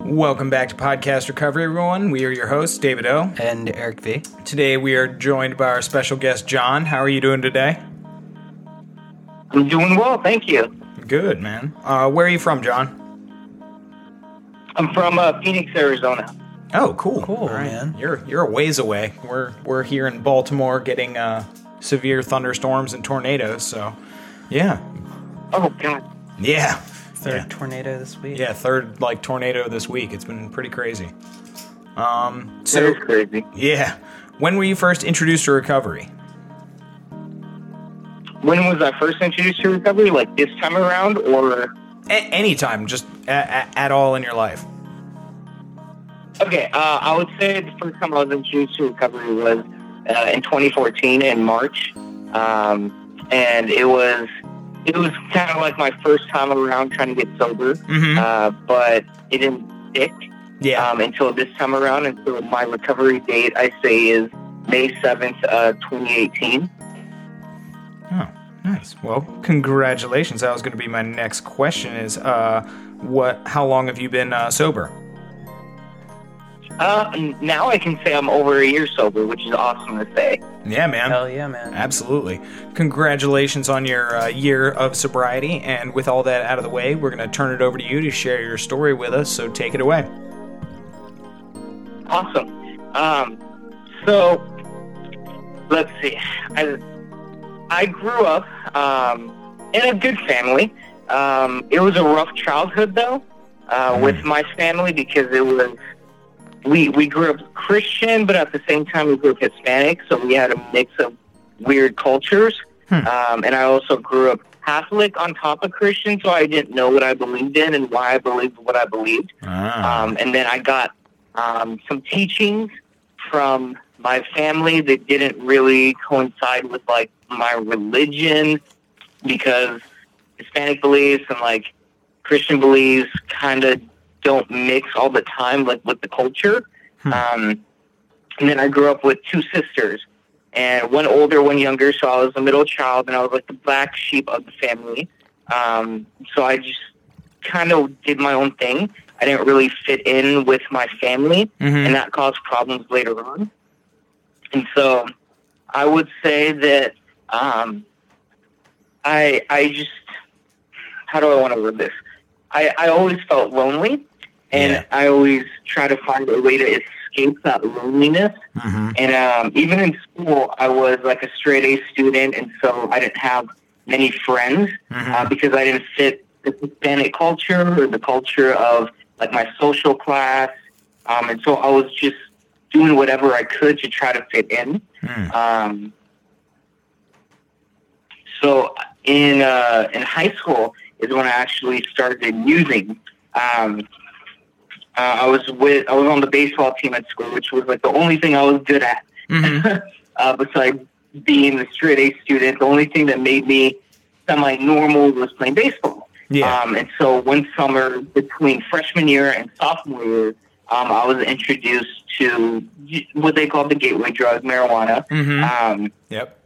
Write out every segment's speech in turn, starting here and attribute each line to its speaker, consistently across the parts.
Speaker 1: Welcome back to Podcast Recovery, everyone. We are your hosts, David O.
Speaker 2: And Eric V.
Speaker 1: Today we are joined by our special guest, John. How are you doing today?
Speaker 3: I'm doing well, thank you.
Speaker 1: Good, man. Uh, where are you from, John?
Speaker 3: I'm from uh, Phoenix, Arizona.
Speaker 1: Oh, cool.
Speaker 2: Cool,
Speaker 1: All right.
Speaker 2: man.
Speaker 1: You're you're a ways away. We're we're here in Baltimore getting uh, severe thunderstorms and tornadoes. So, yeah,
Speaker 3: Oh God,
Speaker 1: yeah,
Speaker 2: Third
Speaker 1: yeah.
Speaker 2: tornado this week.
Speaker 1: Yeah, third like tornado this week. It's been pretty crazy. Um, so
Speaker 3: is crazy.
Speaker 1: yeah, when were you first introduced to recovery?
Speaker 3: When was I first introduced to recovery? Like this time around, or
Speaker 1: A- anytime, just a- a- at all in your life.
Speaker 3: okay? Uh, I would say the first time I was introduced to recovery was uh, in 2014 in March, um, and it was it was kind of like my first time around trying to get sober,
Speaker 1: Mm-hmm.
Speaker 3: uh, but it didn't stick.
Speaker 1: yeah.
Speaker 3: um, until this time around. And so my recovery date, I say, is May 7th, uh, 2018.
Speaker 1: Oh, nice. Well, congratulations. That was going to be my next question. Is uh, what? How long have you been uh, sober?
Speaker 3: Uh, now I can say I'm over a year sober, which is awesome to say.
Speaker 1: Yeah, man.
Speaker 2: Hell yeah, man.
Speaker 1: Absolutely. Congratulations on your uh, year of sobriety. And with all that out of the way, we're going to turn it over to you to share your story with us. So take it away.
Speaker 3: Awesome. Um, so let's see. I, I grew up um, in a good family. Um, it was a rough childhood, though, uh, with my family because it was we we grew up Christian, but at the same time we grew up Hispanic, so we had a mix of weird cultures.
Speaker 1: Hmm.
Speaker 3: Um, and I also grew up Catholic on top of Christian, so I didn't know what I believed in and why I believed what I believed.
Speaker 1: Ah.
Speaker 3: Um, and then I got um, some teachings from my family that didn't really coincide with like my religion because Hispanic beliefs and like Christian beliefs kind of don't mix all the time like with the culture.
Speaker 1: Hmm.
Speaker 3: Um, and then I grew up with two sisters and one older, one younger. So I was the middle child and I was like the black sheep of the family. Um, so I just kind of did my own thing. I didn't really fit in with my family,
Speaker 1: Mhm.
Speaker 3: and that caused problems later on. And so, I would say that um, I I just how do I want to word this? I I always felt lonely, and
Speaker 1: Yeah.
Speaker 3: I always try to find a way to escape that loneliness.
Speaker 1: Mhm.
Speaker 3: And um, even in school, I was like a straight A student, and so I didn't have many friends
Speaker 1: Mhm.
Speaker 3: uh, because I didn't fit the Hispanic culture or the culture of like my social class. Um, and so I was just doing whatever I could to try to fit in.
Speaker 1: Mm.
Speaker 3: Um, so in uh, in high school is when I actually started using. Um, uh, I was with I was on the baseball team at school, which was like the only thing I was good at.
Speaker 1: Mhm.
Speaker 3: uh, besides being the straight A student, the only thing that made me semi normal was playing baseball.
Speaker 1: Yeah.
Speaker 3: Um, and so one summer between freshman year and sophomore year, um, I was introduced to what they call the gateway drug, marijuana.
Speaker 1: Mhm.
Speaker 3: Um,
Speaker 1: Yep.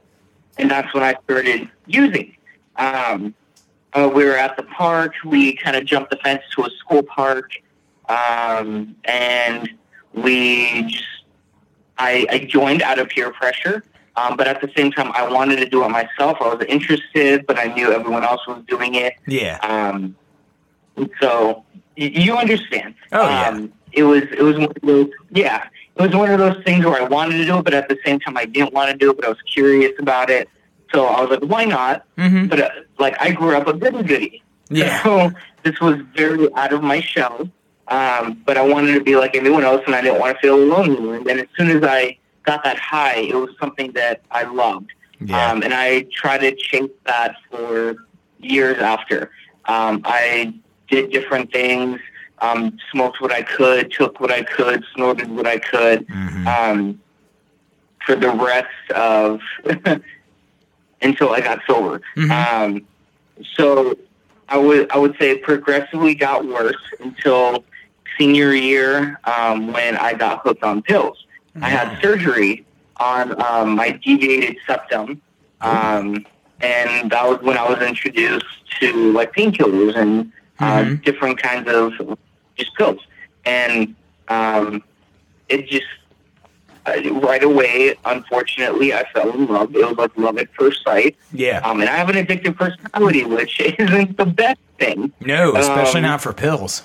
Speaker 3: and that's when I started using. Um, uh, we were at the park. We kind of jumped the fence to a school park, um, and we just I, I joined out of peer pressure. Um, but at the same time, I wanted to do it myself. I was interested, but I knew everyone else was doing it.
Speaker 1: Yeah.
Speaker 3: Um, so y- you understand.
Speaker 1: Oh, yeah.
Speaker 3: Um, it was it was one of those yeah. It was one of those things where I wanted to do it, but at the same time I didn't want to do it, but I was curious about it. So I was like, why not?
Speaker 1: Mhm.
Speaker 3: But uh, like I grew up a goody goody.
Speaker 1: Yeah.
Speaker 3: So this was very out of my shell. Um, but I wanted to be like everyone else, and I didn't want to feel alone. And then as soon as I got that high, it was something that I loved.
Speaker 1: Yeah.
Speaker 3: Um, and I tried to chase that for years after. Um, I did different things, um, smoked what I could, took what I could, snorted what I could
Speaker 1: Mhm.
Speaker 3: um, for the rest of until I got sober.
Speaker 1: Mhm.
Speaker 3: Um, so I would I would say it progressively got worse until senior year um, when I got hooked on pills. I had surgery on um, my deviated septum. Um, and that was when I was introduced to like painkillers and uh,
Speaker 1: Mhm.
Speaker 3: different kinds of just pills, and um, it just right away, unfortunately, I fell in love. It was like love at first sight.
Speaker 1: Yeah.
Speaker 3: Um, and I have an addictive personality, which isn't the best thing.
Speaker 1: No, especially
Speaker 3: um,
Speaker 1: not for pills.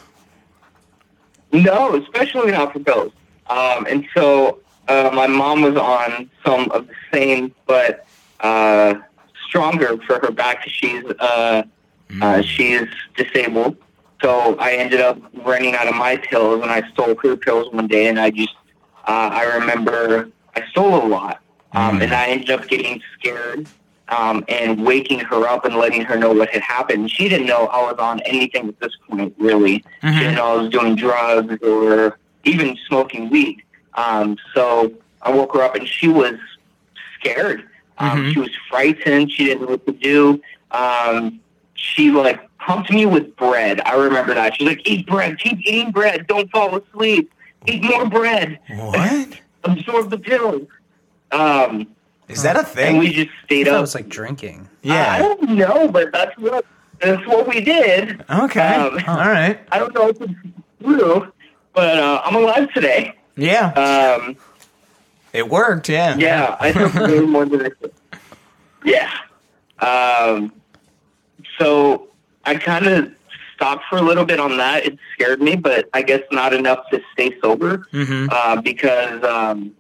Speaker 3: No, especially not for pills. Um, and so uh, my mom was on some of the same, but uh, stronger for her back. She's uh, uh, she's disabled. So I ended up running out of my pills, and I stole her pills one day. And I just uh, I remember I stole a lot, um,
Speaker 1: Mm.
Speaker 3: and I ended up getting scared. Um, and waking her up and letting her know what had happened. She didn't know I was on anything at this point, really. She
Speaker 1: Mhm.
Speaker 3: didn't know I was doing drugs or even smoking weed. Um, so I woke her up and she was scared. Um,
Speaker 1: Mhm.
Speaker 3: She was frightened. She didn't know what to do. Um, she like pumped me with bread. I remember that. She's like, "Eat bread. Keep eating bread. Don't fall asleep. Eat more bread.
Speaker 1: What?
Speaker 3: Absorb the pills." Um,
Speaker 1: Is that a
Speaker 3: and
Speaker 1: thing?
Speaker 3: we just
Speaker 2: I
Speaker 3: stayed
Speaker 2: thought it was like drinking.
Speaker 1: Yeah.
Speaker 3: I don't know, but that's what that's what we did.
Speaker 1: Okay.
Speaker 3: um,
Speaker 1: All right.
Speaker 3: I don't know if it's true, but uh, I'm alive today.
Speaker 1: Yeah.
Speaker 3: Um,
Speaker 1: it worked. Yeah.
Speaker 3: yeah, I took way more than I. Yeah. Um, so I kind of stopped for a little bit on that. It scared me, but I guess not enough to stay sober
Speaker 1: Mm-hmm.
Speaker 3: uh, because um,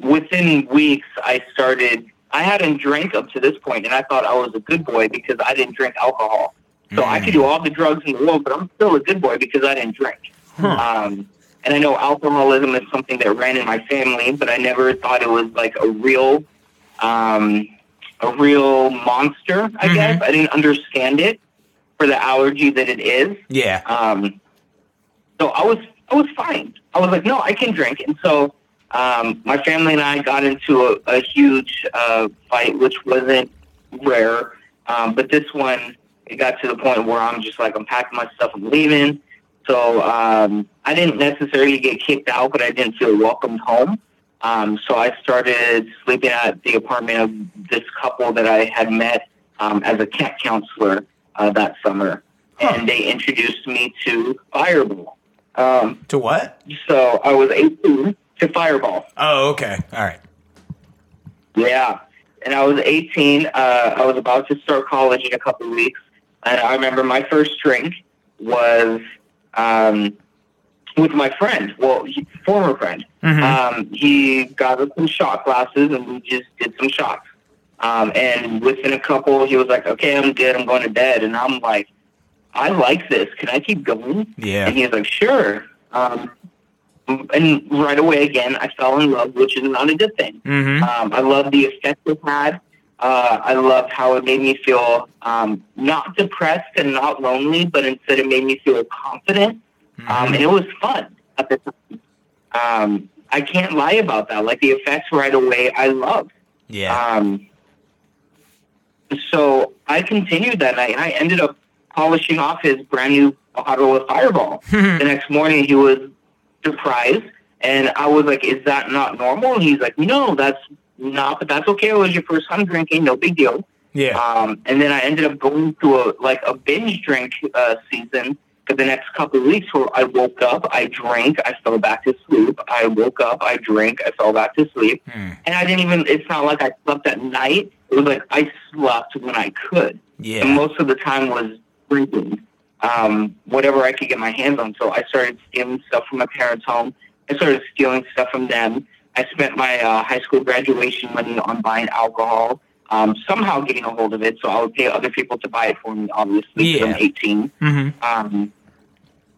Speaker 3: within weeks I started. I hadn't drank up to this point, and I thought I was a good boy because I didn't drink alcohol. So I could do all the drugs in the world, but I'm still a good boy because I didn't drink.
Speaker 1: Huh.
Speaker 3: Um, and I know alcoholism is something that ran in my family, but I never thought it was like a real, um, a real monster. I
Speaker 1: Mhm.
Speaker 3: guess I didn't understand it for the allergy that it is.
Speaker 1: Yeah.
Speaker 3: Um, so I was I was fine. I was like, no, I can drink. And so um, my family and I got into a, a huge uh, fight, which wasn't rare. Um, but this one, it got to the point where I'm just like, I'm packing my stuff, I'm leaving. So um, I didn't necessarily get kicked out, but I didn't feel welcomed home. Um, so I started sleeping at the apartment of this couple that I had met um, as a camp counselor uh, that summer,
Speaker 1: Huh.
Speaker 3: and they introduced me to Fireball. Um,
Speaker 1: To what?
Speaker 3: so I was 18 to Fireball.
Speaker 1: Oh, okay. All right.
Speaker 3: Yeah. And I was 18. Uh, I was about to start college in a couple of weeks. And I remember my first drink was um, with my friend, well, he, former friend.
Speaker 1: Mhm.
Speaker 3: Um, he got us some shot glasses and we just did some shots. Um, and within a couple, he was like, okay, I'm good. I'm going to bed. And I'm like, I like this. Can I keep going?
Speaker 1: Yeah.
Speaker 3: And he's like, sure. Um, and right away, again, I fell in love, which is not a good thing.
Speaker 1: Mm-hmm.
Speaker 3: Um, I love the effect it had. Uh, I loved how it made me feel um, not depressed and not lonely, but instead it made me feel confident. Um, and it was fun at the time. Um, I can't lie about that. Like the effects right away, I loved.
Speaker 1: yeah.
Speaker 3: Um, so I continued that night, and I ended up polishing off his brand new bottle of Fireball. the next morning, he was surprised, and I was like, "Is that not normal?" And he's like, "No, that's not. But that's okay. It was your first time drinking. No big deal."
Speaker 1: yeah.
Speaker 3: Um, and then I ended up going to a like a binge drink uh, season for the next couple of weeks where I woke up, I drank, I fell back to sleep. I woke up, I drank, I fell back to sleep.
Speaker 1: Hmm.
Speaker 3: And I didn't even, it's not like I slept at night. It was like I slept when I could. And
Speaker 1: Yeah.
Speaker 3: most of the time was drinking, um, whatever I could get my hands on. So I started stealing stuff from my parents' home. I started stealing stuff from them. I spent my uh, high school graduation money on buying alcohol, um, somehow getting a hold of it. So I would pay other people to buy it for me, obviously,
Speaker 1: Yeah.
Speaker 3: I'm 18
Speaker 1: Mm-hmm.
Speaker 3: um,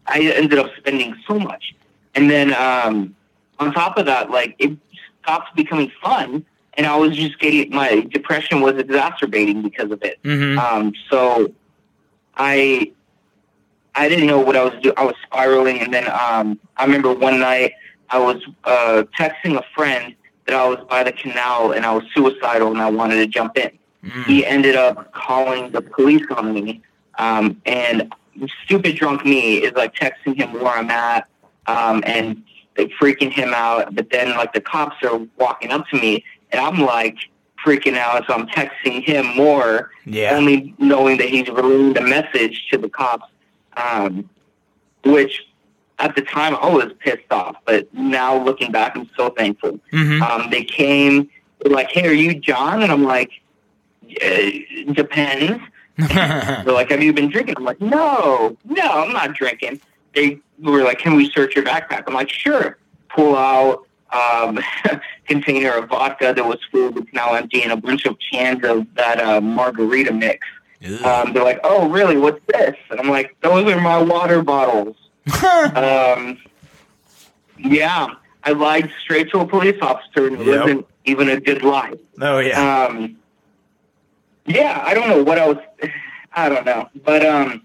Speaker 3: I ended up spending so much. And then um, on top of that, like it stopped becoming fun, and I was just getting my depression was exacerbating because of it.
Speaker 1: Mm-hmm.
Speaker 3: Um, so I I didn't know what I was doing. I was spiraling, and then um, I remember one night I was uh, texting a friend that I was by the canal and I was suicidal and I wanted to jump in
Speaker 1: Mm-hmm.
Speaker 3: he ended up calling the police on me. Um, and stupid drunk me is like texting him where I'm at um, and like, freaking him out. But then like the cops are walking up to me and I'm like freaking out, so I'm texting him more,
Speaker 1: Yeah.
Speaker 3: only knowing that he's relaying the message to the cops. Um, which at the time I was pissed off, but now looking back, I'm so thankful.
Speaker 1: hmm
Speaker 3: Um, they came, they're like, "Hey, are you John?" And I'm like, "Uh, "Depends." They're like, "Have you been drinking?" I'm like, "No, no, I'm not drinking." They were like, "Can we search your backpack?" I'm like, "Sure." Pull out um, container of vodka that was full, it's now empty, and a bunch of cans of that uh, margarita mix. Um, they're like, "Oh, really? What's this?" And I'm like, "Those are my water bottles." um, yeah, I lied straight to a police officer, and it
Speaker 1: Yep.
Speaker 3: wasn't even a good lie.
Speaker 1: oh yeah.
Speaker 3: Um, yeah, I don't know what else. I don't know, but um,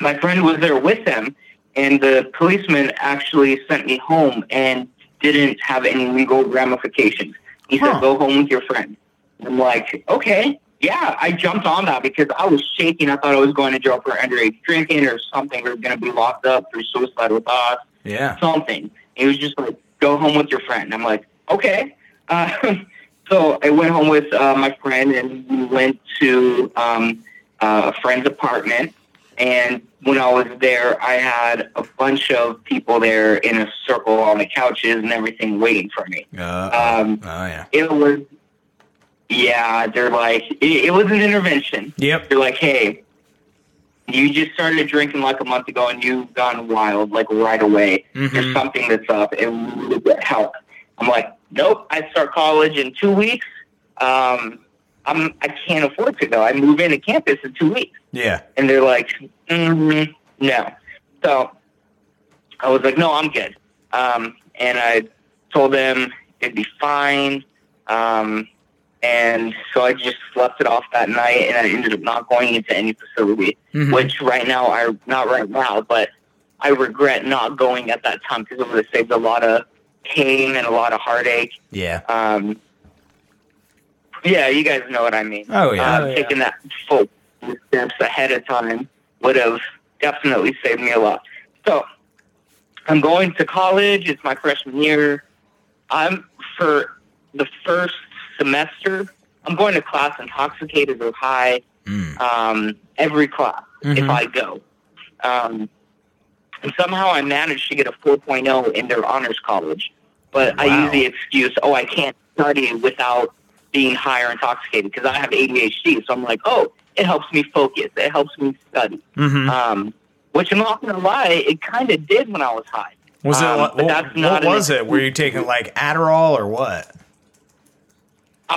Speaker 3: my friend was there with them, and the policeman actually sent me home and didn't have any legal ramifications. He
Speaker 1: Huh.
Speaker 3: said, "Go home with your friend." I'm like, "Okay." Yeah, I jumped on that because I was shaking. I thought I was going to jail for underage drinking or something, or going to be locked up for suicide with us
Speaker 1: yeah.
Speaker 3: something. He was just like, go home with your friend. And I'm like, okay. Uh, so I went home with uh, my friend and we went to um, uh, a friend's apartment. And when I was there, I had a bunch of people there in a circle on the couches and everything waiting for me.
Speaker 1: Uh,
Speaker 3: Um,
Speaker 1: oh yeah.
Speaker 3: it was, yeah, they're like, it, it was an intervention.
Speaker 1: Yep.
Speaker 3: They're like, hey, you just started drinking like a month ago and you've gone wild like right away. There's
Speaker 1: Mhm.
Speaker 3: something that's up and we need to get help. I'm like, nope, I start college in two weeks. Um, I'm, I can't afford to go. I move into campus in two weeks.
Speaker 1: Yeah.
Speaker 3: And they're like, mm no. So I was like, no, I'm good. Um, and I told them it'd be fine. Um, and so I just slept it off that night, and I ended up not going into any facility.
Speaker 1: Mhm.
Speaker 3: Which right now, I not right now, but I regret not going at that time because it would have saved a lot of pain and a lot of heartache.
Speaker 1: Yeah.
Speaker 3: Um, yeah, you guys know what I mean.
Speaker 1: Oh yeah.
Speaker 3: Uh,
Speaker 2: Oh, yeah.
Speaker 3: Taking that full steps ahead of time would have definitely saved me a lot. So I'm going to college. It's my freshman year. I'm for the first semester. I'm going to class intoxicated or high.
Speaker 1: Mm.
Speaker 3: Um, every class if
Speaker 1: Mhm.
Speaker 3: I go. Um, and somehow I managed to get a 4.0 in their honors college. But I use the excuse, oh, I can't study without being high or intoxicated because I have ADHD. So I'm like, oh, it helps me focus. It helps me study.
Speaker 1: hmm
Speaker 3: Um, which I'm not going to lie, it kind of did when I was high.
Speaker 1: Was it?
Speaker 3: um,
Speaker 1: what
Speaker 3: but that's
Speaker 1: what
Speaker 3: not an
Speaker 1: was it? Were you taking like Adderall or what?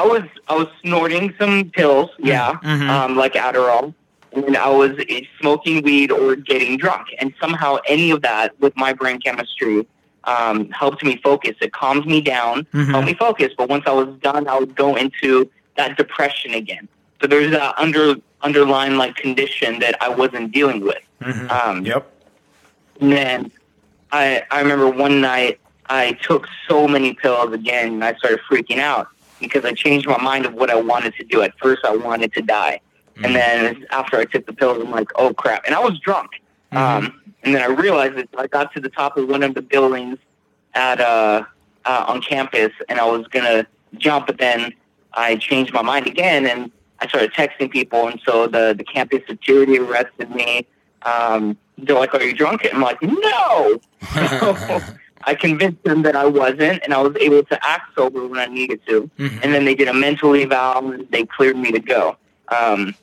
Speaker 3: I was I was snorting some pills, yeah,
Speaker 1: Mhm.
Speaker 3: um, like Adderall, and I was smoking weed or getting drunk, and somehow any of that with my brain chemistry um, helped me focus. It calmed me down,
Speaker 1: Mhm.
Speaker 3: helped me focus. But once I was done, I would go into that depression again. So there's that under underlying like condition that I wasn't dealing with.
Speaker 1: Mhm.
Speaker 3: Um,
Speaker 1: Yep.
Speaker 3: and then I I remember one night I took so many pills again and I started freaking out because I changed my mind of what I wanted to do. At first I wanted to die.
Speaker 1: Mhm.
Speaker 3: And then after I took the pills I'm like, oh crap. And I was drunk.
Speaker 1: Mhm.
Speaker 3: Um and then I realized that I got to the top of one of the buildings at uh, uh on campus and I was gonna jump but then I changed my mind again and I started texting people and so the, the campus security arrested me. Um, they're like, "Are you drunk?" And I'm like, "No." I convinced them that I wasn't, and I was able to act sober when I needed to.
Speaker 1: Mhm.
Speaker 3: And then they did a mental eval, and they cleared me to go. Um,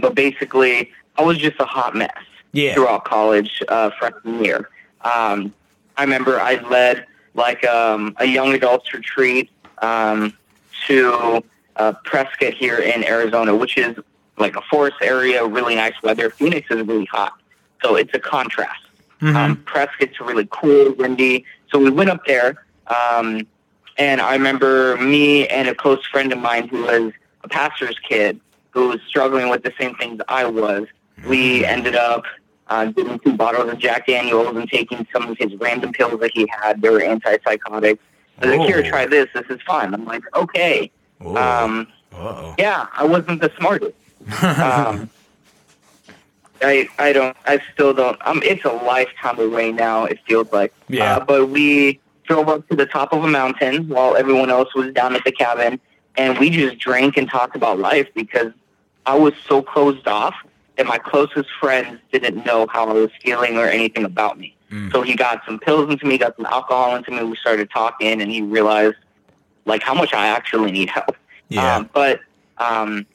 Speaker 3: but basically, I was just a hot mess
Speaker 1: Yeah.
Speaker 3: throughout college uh, freshman year. Um, I remember I led like um, a young adults retreat um, to uh, Prescott here in Arizona, which is like a forest area, really nice weather. Phoenix is really hot, so it's a contrast. Um, Prescott's really cool, windy. So we went up there, um, and I remember me and a close friend of mine who was a pastor's kid who was struggling with the same things I was. We ended up uh, getting two bottles of Jack Daniels and taking some of his random pills that he had. They were antipsychotics. I was like, here,
Speaker 1: Oh.
Speaker 3: try this. This is fun. I'm like, okay. Um, yeah, I wasn't the smartest. Um, I I don't I still don't. Um, it's a lifetime away now. It feels like.
Speaker 1: Yeah.
Speaker 3: Uh, but we drove up to the top of a mountain while everyone else was down at the cabin, and we just drank and talked about life because I was so closed off that my closest friends didn't know how I was feeling or anything about me.
Speaker 1: Mm.
Speaker 3: So he got some pills into me, got some alcohol into me. We started talking, and he realized like how much I actually need help.
Speaker 1: Yeah.
Speaker 3: Um, but um,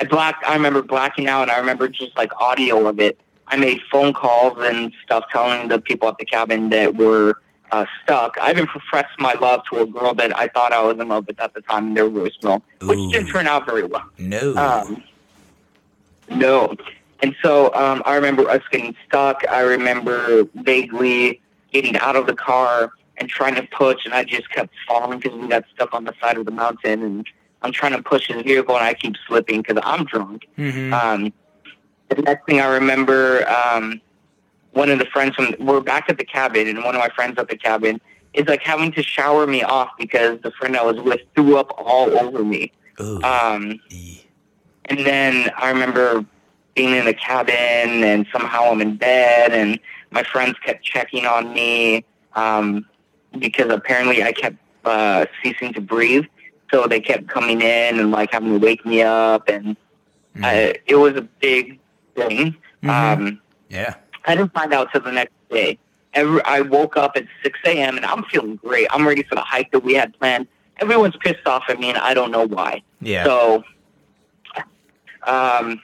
Speaker 3: I black. I remember blacking out. and I remember just like audio of it. I made phone calls and stuff telling the people at the cabin that were uh, stuck. I even professed my love to a girl that I thought I was in love with at the time in their voicemail, which
Speaker 1: Ooh.
Speaker 3: didn't turn out very well.
Speaker 1: no.
Speaker 3: Um, no. And so um, I remember us getting stuck. I remember vaguely getting out of the car and trying to push, and I just kept falling because we got stuck on the side of the mountain. And I'm trying to push his vehicle, and I keep slipping because I'm drunk.
Speaker 1: Mhm.
Speaker 3: Um, the next thing I remember, um, one of the friends from we're back at the cabin, and one of my friends at the cabin is like having to shower me off because the friend I was with threw up all over me.
Speaker 1: Ooh.
Speaker 3: Um, and then I remember being in the cabin, and somehow I'm in bed, and my friends kept checking on me um, because apparently I kept uh, ceasing to breathe. So they kept coming in and like having to wake me up, and
Speaker 1: Mhm.
Speaker 3: I, it was a big thing.
Speaker 1: Mhm.
Speaker 3: Um,
Speaker 1: yeah.
Speaker 3: I didn't find out till the next day. Every, I woke up at 6 a.m. and I'm feeling great. I'm ready for the hike that we had planned. Everyone's pissed off at me, and I don't know why.
Speaker 1: Yeah.
Speaker 3: So, um,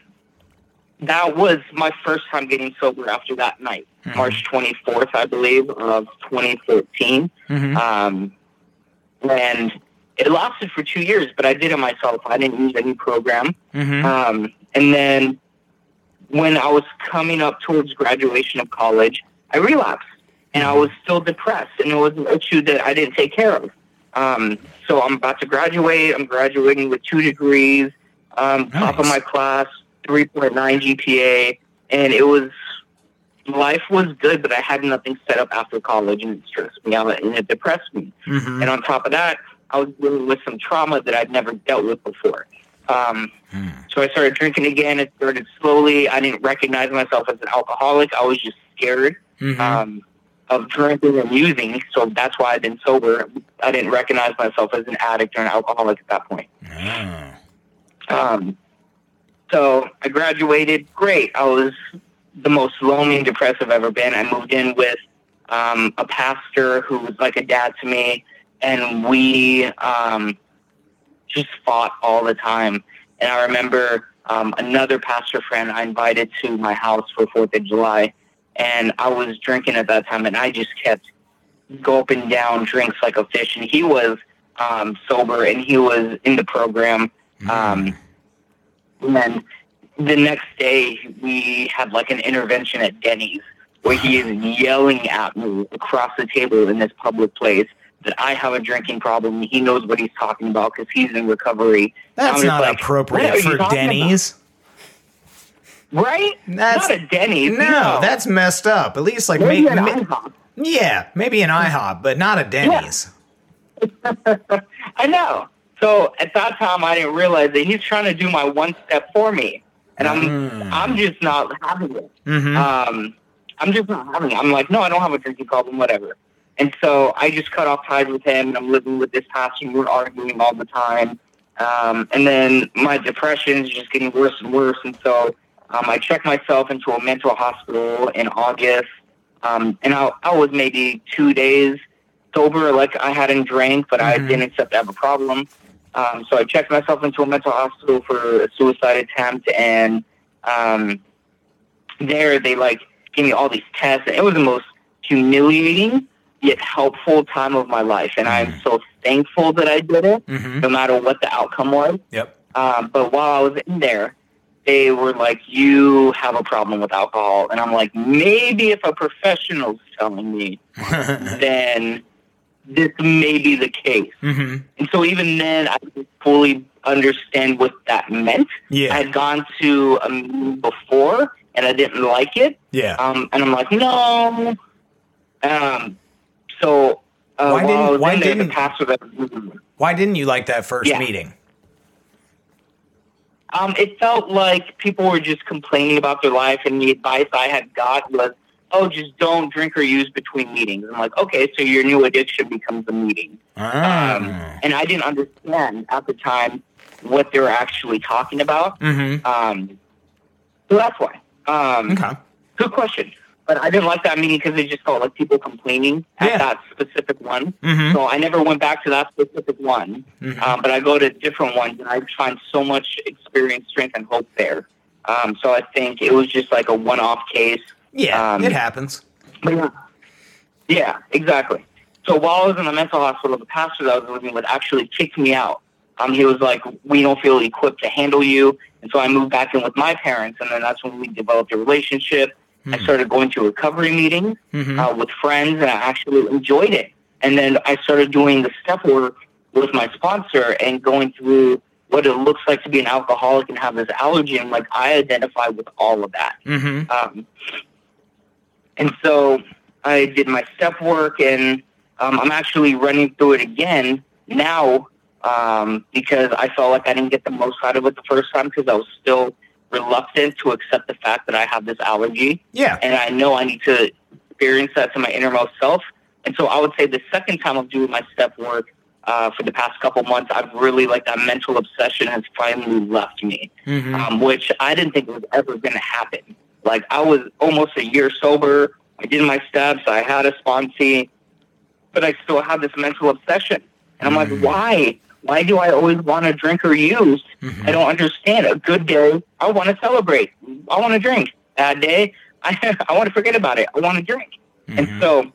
Speaker 3: that was my first time getting sober after that night,
Speaker 1: Mhm.
Speaker 3: March 24th, I believe, of 2014.
Speaker 1: Mhm.
Speaker 3: Um, and it lasted for two years, but I did it myself. I didn't use any program.
Speaker 1: Mhm.
Speaker 3: Um, and then when I was coming up towards graduation of college, I relapsed and I was still depressed and it was an issue that I didn't take care of. Um, so I'm about to graduate. I'm graduating with two degrees, um, top of my class, 3.9 GPA. And it was, life was good, but I had nothing set up after college and it stressed me out and it depressed me.
Speaker 1: Mhm.
Speaker 3: And on top of that, I was dealing with some trauma that I'd never dealt with before. Um,
Speaker 1: Hmm.
Speaker 3: so I started drinking again. It started slowly. I didn't recognize myself as an alcoholic. I was just scared
Speaker 1: Mhm.
Speaker 3: um, of drinking and using. So that's why I've been sober. I didn't recognize myself as an addict or an alcoholic at that point.
Speaker 1: Ah.
Speaker 3: Um, so I graduated. Great. I was the most lonely and depressed I've ever been. I moved in with um, a pastor who was like a dad to me, and we um, just fought all the time. And I remember um, another pastor friend I invited to my house for Fourth of July, and I was drinking at that time, and I just kept gulping down drinks like a fish. And he was um, sober, and he was in the program. Um, and then the next day, we had like an intervention at Denny's where he is yelling at me across the table in this public place that I have a drinking problem. He knows what he's talking about because he's in recovery.
Speaker 1: That's not
Speaker 3: like,
Speaker 1: appropriate for Denny's.
Speaker 3: about? right?
Speaker 1: That's-
Speaker 3: not a Denny's.
Speaker 1: No, that's messed up. At least like
Speaker 3: maybe
Speaker 1: make,
Speaker 3: an IHOP.
Speaker 1: yeah, maybe an IHOP, but not a Denny's.
Speaker 3: I know. So at that time, I didn't realize that he's trying to do my one step for me, and I'm
Speaker 1: Mm.
Speaker 3: I'm just not having it.
Speaker 1: Mhm.
Speaker 3: Um, I'm just not having it. I'm like, no, I don't have a drinking problem, whatever. And so I just cut off ties with him, and I'm living with this pastor. and We're arguing all the time. Um, and then my depression is just getting worse and worse. And so um, I checked myself into a mental hospital in August. Um, and I, I was maybe two days sober, like I hadn't drank, but I
Speaker 1: Mhm.
Speaker 3: didn't accept I have a problem. Um, so I checked myself into a mental hospital for a suicide attempt, and um, there they like gave me all these tests. It was the most humiliating yet helpful time of my life, and I'm so thankful that I did it,
Speaker 1: Mhm.
Speaker 3: no matter what the outcome was.
Speaker 1: Yep.
Speaker 3: Um, but while I was in there, they were like, "You have a problem with alcohol," and I'm like, "Maybe if a professional's telling me, then this may be the case."
Speaker 1: Mhm.
Speaker 3: And so even then, I didn't fully understand what that meant.
Speaker 1: Yeah.
Speaker 3: I had gone to a meeting before, and I didn't like it.
Speaker 1: Yeah.
Speaker 3: Um, and I'm like, no. Um, so uh,
Speaker 1: Why didn't- why didn't-
Speaker 3: that
Speaker 1: Why didn't you like that first
Speaker 3: Yeah.
Speaker 1: meeting?
Speaker 3: um, it felt like people were just complaining about their life, and the advice I had got was "Oh, just don't drink or use between meetings." I'm like, "Okay, so your new addiction becomes a meeting."
Speaker 1: Ah.
Speaker 3: Um, and I didn't understand at the time what they were actually talking about.
Speaker 1: mm-hmm.
Speaker 3: Um, so that's why. Um,
Speaker 1: Okay.
Speaker 3: Good question. But I didn't like that meeting because it just felt like people complaining at
Speaker 1: Yeah.
Speaker 3: that specific one.
Speaker 1: Mm-hmm.
Speaker 3: So I never went back to that specific one.
Speaker 1: Mhm.
Speaker 3: Um, but I go to different ones and I find so much experience, strength, and hope there. Um, so I think it was just like a one-off case.
Speaker 1: Yeah,
Speaker 3: um,
Speaker 1: it happens.
Speaker 3: Yeah, yeah, exactly. So while I was in the mental hospital, the pastor that I was living with actually kicked me out. Um, he was like, "We don't feel equipped to handle you," and so I moved back in with my parents, and then that's when we developed a relationship. I
Speaker 1: Hmm.
Speaker 3: started going to recovery meetings
Speaker 1: Mhm.
Speaker 3: uh, with friends, and I actually enjoyed it. And then I started doing the step work with my sponsor and going through what it looks like to be an alcoholic and have this allergy. And like I identify with all of that.
Speaker 1: Mhm.
Speaker 3: Um, and so I did my step work, and um, I'm actually running through it again now um, because I felt like I didn't get the most out of it the first time because I was still reluctant to accept the fact that I have this allergy
Speaker 1: Yeah.
Speaker 3: and I know I need to experience that to my innermost self. And so I would say the second time I'm doing my step work uh, for the past couple months, I've really like that mental obsession has finally left me,
Speaker 1: Mhm.
Speaker 3: um, which I didn't think was ever going to happen. Like I was almost a year sober. I did my steps. I had a sponsee, but I still have this mental obsession. And I'm
Speaker 1: Mm.
Speaker 3: like, why? Why do I always want to drink or use?
Speaker 1: Mhm.
Speaker 3: I don't understand. A good day, I want to celebrate. I want to drink. Bad day, I, I want to forget about it. I want to drink. And
Speaker 1: Mhm.
Speaker 3: so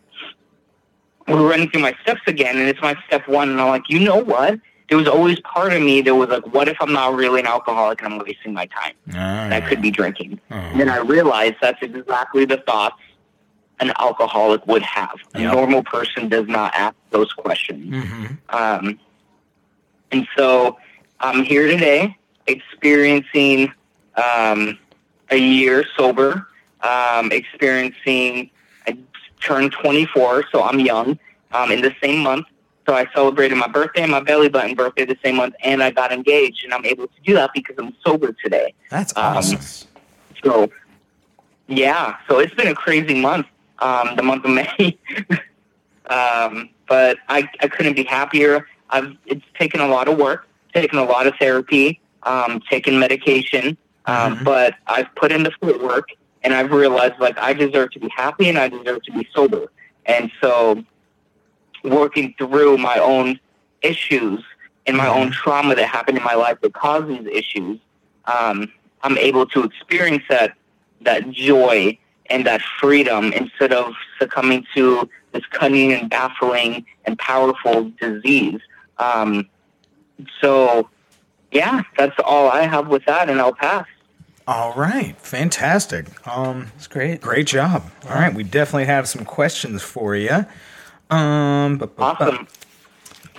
Speaker 3: we're running through my steps again, and it's my step one. And I'm like, you know what? There was always part of me that was like, what if I'm not really an alcoholic and I'm wasting my time? And I could be drinking.
Speaker 1: Oh.
Speaker 3: And then I realized that's exactly the thoughts an alcoholic would have. A normal person does not ask those questions.
Speaker 1: Mhm.
Speaker 3: Um, and so I'm here today experiencing um, a year sober, um, experiencing, I turned 24, so I'm young, um, in the same month. So I celebrated my birthday and my belly button birthday the same month, and I got engaged, and I'm able to do that because I'm sober today.
Speaker 1: That's
Speaker 3: Um,
Speaker 1: awesome.
Speaker 3: So, yeah, so it's been a crazy month, um, the month of May. um, but I, I couldn't be happier. I've it's taken a lot of work, taken a lot of therapy, um, taken medication, um,
Speaker 1: Mhm.
Speaker 3: but I've put in the footwork, and I've realized like I deserve to be happy and I deserve to be sober. And so, working through my own issues and my own trauma that happened in my life that caused these issues, um, I'm able to experience that that joy and that freedom instead of succumbing to this cunning and baffling and powerful disease. Um, so, yeah, that's all I have with that, and I'll pass.
Speaker 1: All right, fantastic. Um,
Speaker 2: It's great.
Speaker 1: great job. All right, we definitely have some questions for you. Um, bu- bu- bu-
Speaker 3: Awesome.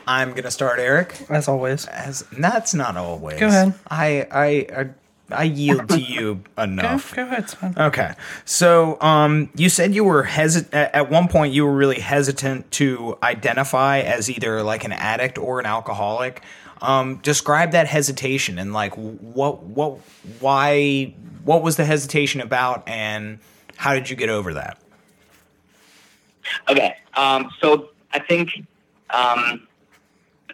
Speaker 1: I'm gonna start, Eric.
Speaker 2: As always.
Speaker 1: As that's not always.
Speaker 2: Go ahead.
Speaker 1: I I I, I yield to you enough.
Speaker 2: go ahead, it's fine.
Speaker 1: Okay. So, um, you said you were hesitant at one point. You were really hesitant to identify as either like an addict or an alcoholic. Um, describe that hesitation and like what what why what was the hesitation about and how did you get over that?
Speaker 3: Okay. Um, so I think um,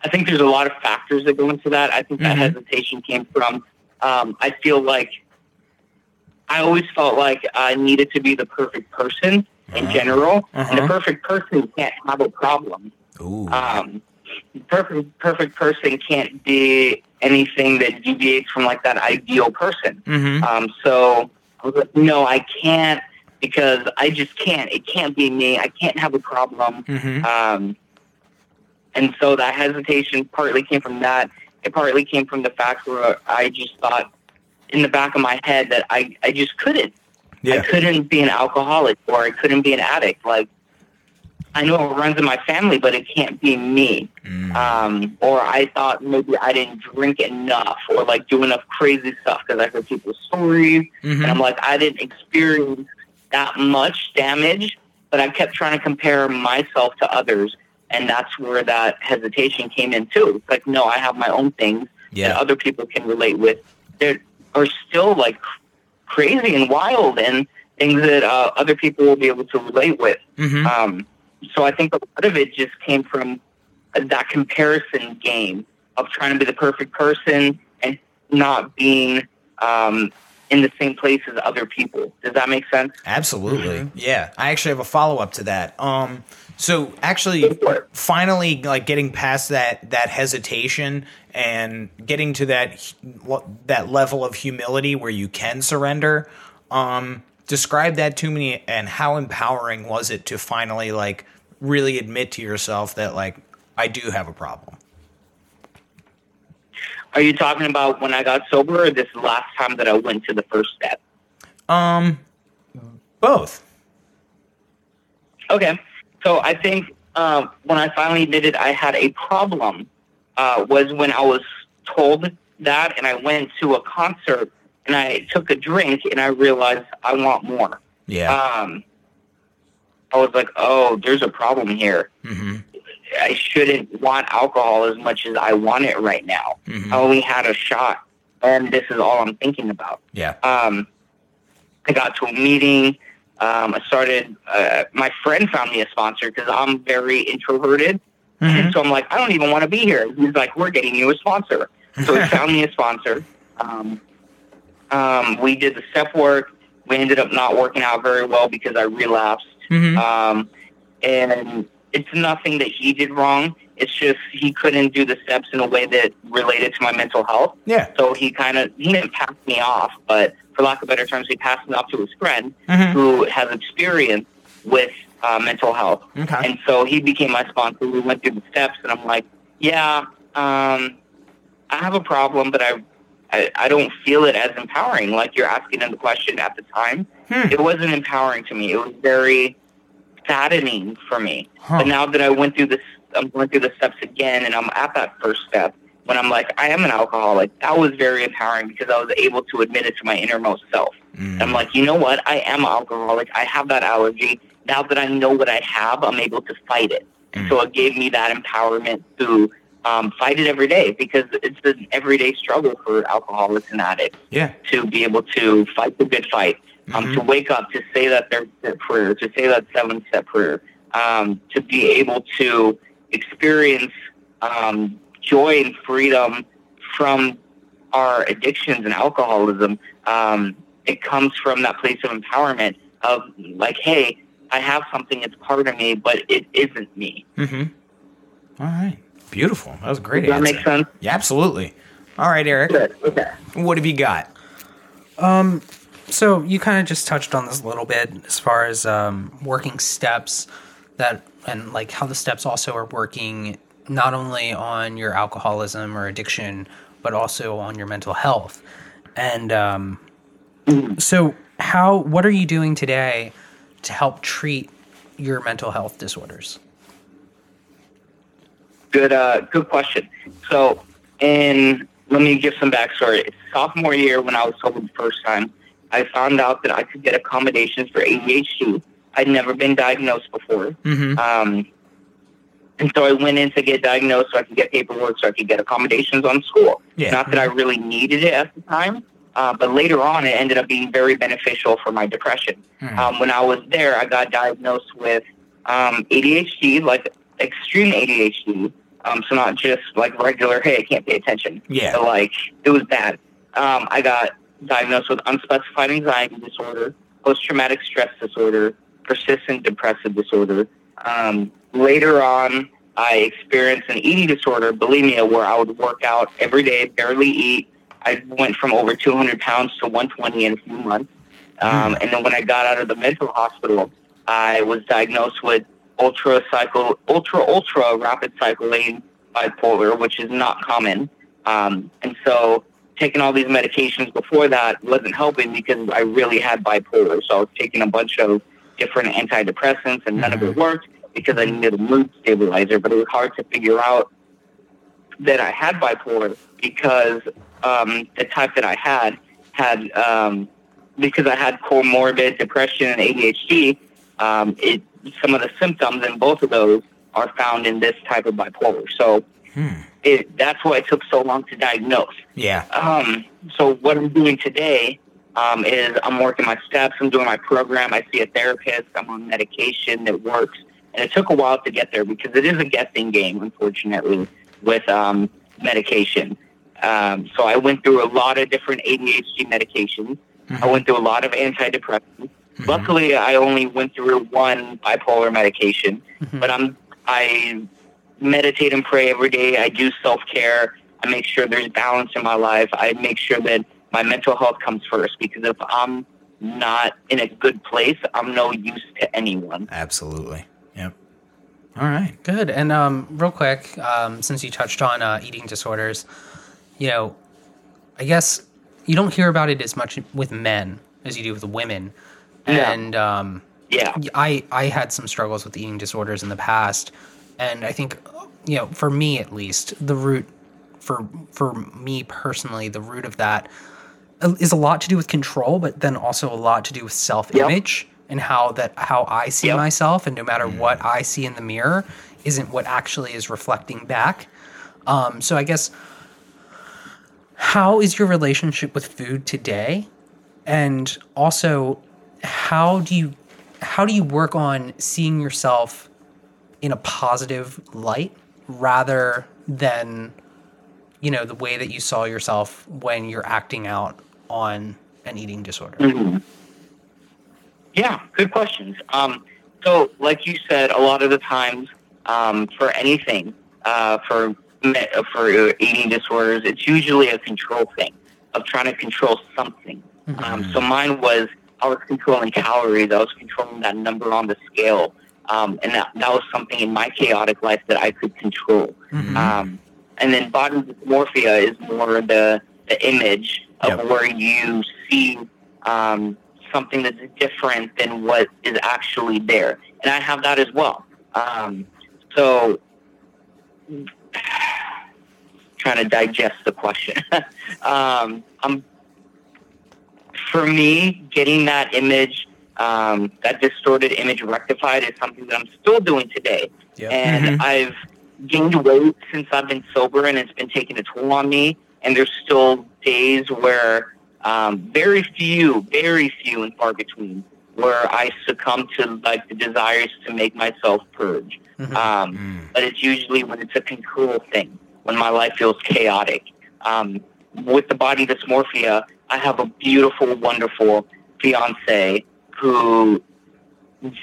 Speaker 3: I think there's a lot of factors that go into that. I think that
Speaker 1: Mhm.
Speaker 3: hesitation came from um, I feel like I always felt like I needed to be the perfect person in
Speaker 1: Uh-huh.
Speaker 3: general, and
Speaker 1: Uh-huh.
Speaker 3: the perfect person can't have a problem.
Speaker 1: Ooh.
Speaker 3: Um, perfect perfect person can't be anything that deviates from like that ideal person.
Speaker 1: mm-hmm.
Speaker 3: Um, so I was like, no, I can't because I just can't. It can't be me. I can't have a problem.
Speaker 1: Mm-hmm.
Speaker 3: Um, and so that hesitation partly came from that. It partly came from the fact where I just thought in the back of my head that I, I just couldn't. I couldn't be an alcoholic or I couldn't be an addict. Like, I know it runs in my family, but it can't be me.
Speaker 1: Mm.
Speaker 3: Um, or I thought maybe I didn't drink enough or like do enough crazy stuff because I heard people's stories.
Speaker 1: Mhm.
Speaker 3: And I'm like, I didn't experience that much damage, but I kept trying to compare myself to others. And that's where that hesitation came in too. It's like, no, I have my own things that other people can relate with. They are still like crazy and wild and things that uh, other people will be able to relate with.
Speaker 1: Mhm.
Speaker 3: Um, so I think a lot of it just came from that comparison game of trying to be the perfect person and not being um, in the same place as other people. Does that make sense?
Speaker 1: Absolutely. Yeah. I actually have a follow up to that. Um so actually
Speaker 3: Go for it.
Speaker 1: finally like getting past that that hesitation and getting to that that level of humility where you can surrender. Um describe that to me and how empowering was it to finally like really admit to yourself that like I do have a problem.
Speaker 3: Are you talking about when I got sober or this last time that I went to the first step?
Speaker 1: Um both.
Speaker 3: Okay. So I think uh, when I finally admitted I had a problem uh, was when I was told that, and I went to a concert and I took a drink and I realized I want more.
Speaker 1: Yeah.
Speaker 3: Um, I was like, oh, there's a problem here.
Speaker 1: mhm.
Speaker 3: I shouldn't want alcohol as much as I want it right now.
Speaker 1: Mhm.
Speaker 3: I only had a shot, and this is all I'm thinking about.
Speaker 1: Yeah.
Speaker 3: Um, I got to a meeting. Um, I started. Uh, my friend found me a sponsor because I'm very introverted,
Speaker 1: Mhm.
Speaker 3: and so I'm like, I don't even want to be here. He's like, we're getting you a sponsor. So he found me a sponsor. Um, um, we did the step work. We ended up not working out very well because I relapsed.
Speaker 1: Mhm.
Speaker 3: Um, and it's nothing that he did wrong. It's just he couldn't do the steps in a way that related to my mental health.
Speaker 1: Yeah.
Speaker 3: So he kind of he didn't pass me off, but for lack of better terms, he passed me off to his friend
Speaker 1: Mhm.
Speaker 3: who has experience with uh, mental health.
Speaker 1: Okay.
Speaker 3: And so he became my sponsor. We went through the steps, and I'm like, yeah, um, I have a problem, but I, I I don't feel it as empowering. Like you're asking in the question at the time,
Speaker 1: Hmm.
Speaker 3: it wasn't empowering to me. It was very saddening for me.
Speaker 1: Huh.
Speaker 3: But now that I went through this, I'm going through the steps again, and I'm at that first step. When I'm like, I am an alcoholic, that was very empowering because I was able to admit it to my innermost self.
Speaker 1: Mm.
Speaker 3: I'm like, you know what? I am an alcoholic. I have that allergy. Now that I know what I have, I'm able to fight it. And so it gave me that empowerment to um, fight it every day because it's an everyday struggle for alcoholics and addicts
Speaker 1: Yeah.
Speaker 3: to be able to fight the good fight, um,
Speaker 1: Mhm.
Speaker 3: to wake up, to say that third step prayer, to say that seven step prayer, um, to be able to experience um, joy and freedom from our addictions and alcoholism. Um, it comes from that place of empowerment of like, hey, I have something that's part of me, but it isn't me.
Speaker 1: Mm-hmm. All right. Beautiful. That was a great
Speaker 3: Does that
Speaker 1: answer.
Speaker 3: make sense?
Speaker 1: Yeah, absolutely. All right, Eric.
Speaker 3: Good. Okay.
Speaker 1: What have you got?
Speaker 2: Um, So you kind of just touched on this a little bit as far as um, working steps that and like how the steps also are working not only on your alcoholism or addiction but also on your mental health. And um, so how what are you doing today to help treat your mental health disorders?
Speaker 3: Good, uh, good question. So, in let me give some backstory. Sophomore year, when I was sober the first time, I found out that I could get accommodations for ADHD. I'd never been diagnosed before,
Speaker 1: Mm-hmm.
Speaker 3: um, and so I went in to get diagnosed so I could get paperwork, so I could get accommodations on school.
Speaker 1: Yeah.
Speaker 3: Not that I really needed it at the time, uh, but later on, it ended up being very beneficial for my depression.
Speaker 1: Mhm.
Speaker 3: Um, when I was there, I got diagnosed with um, ADHD, like extreme ADHD. Um, so not just like regular, hey, I can't pay attention.
Speaker 1: Yeah.
Speaker 3: But like it was bad. Um, I got diagnosed with unspecified anxiety disorder, post-traumatic stress disorder, persistent depressive disorder. Um, later on, I experienced an eating disorder, bulimia, where I would work out every day, barely eat. I went from over 200 pounds to 120 in a few months. Um, and then when I got out of the mental hospital, I was diagnosed with ultra cycle, ultra ultra rapid cycling bipolar, which is not common. Um, and so taking all these medications before that wasn't helping because I really had bipolar. So I was taking a bunch of different antidepressants and none of it worked because I needed a mood stabilizer. But it was hard to figure out that I had bipolar because um, the type that I had had um, because I had comorbid depression and ADHD. Um, it some of the symptoms in both of those are found in this type of bipolar. So
Speaker 1: Hmm.
Speaker 3: it, that's why it took so long to diagnose.
Speaker 1: Yeah.
Speaker 3: Um, so what I'm doing today um, is I'm working my steps, I'm doing my program, I see a therapist, I'm on medication that works. And it took a while to get there because it is a guessing game, unfortunately, with um, medication. Um, so I went through a lot of different ADHD medications. I went through a lot of antidepressants. Luckily, I only went through one bipolar medication, but I'm I meditate and pray every day. I do self care. I make sure there's balance in my life. I make sure that my mental health comes first because if I'm not in a good place, I'm no use to anyone.
Speaker 1: Absolutely. Yep. All right.
Speaker 2: Good. And um, real quick, um, since you touched on uh, eating disorders, you know, I guess you don't hear about it as much with men as you do with women.
Speaker 3: Yeah.
Speaker 2: And um,
Speaker 3: Yeah.
Speaker 2: I I had some struggles with eating disorders in the past, and I think you know, for me at least, the root for for me personally, the root of that is a lot to do with control, but then also a lot to do with self image and how that how I see
Speaker 3: Yep.
Speaker 2: myself, and no matter what I see in the mirror, isn't what actually is reflecting back. Um, so I guess how is your relationship with food today, and also how do you how do you work on seeing yourself in a positive light rather than you know the way that you saw yourself when you're acting out on an eating disorder
Speaker 3: Yeah, good questions. Um, so, like you said, a lot of the times um, for anything, uh, for for eating disorders, it's usually a control thing of trying to control something. Um, so mine was I was controlling calories. I was controlling that number on the scale, um, and that that was something in my chaotic life that I could control. Um, and then body dysmorphia is more the the image of
Speaker 1: Yep.
Speaker 3: where you see um, something that's different than what is actually there. And I have that as well. Um, so, trying to digest the question. um, I'm, for me, getting that image, um, that distorted image rectified is something that I'm still doing today.
Speaker 2: Yep.
Speaker 3: And I've gained weight since I've been sober, and it's been taking a toll on me. And there's still days where um, very few, very few and far between, where I succumb to like the desires to make myself purge. Um, But it's usually when it's a control thing, when my life feels chaotic. Um, with the body dysmorphia, I have a beautiful, wonderful fiance who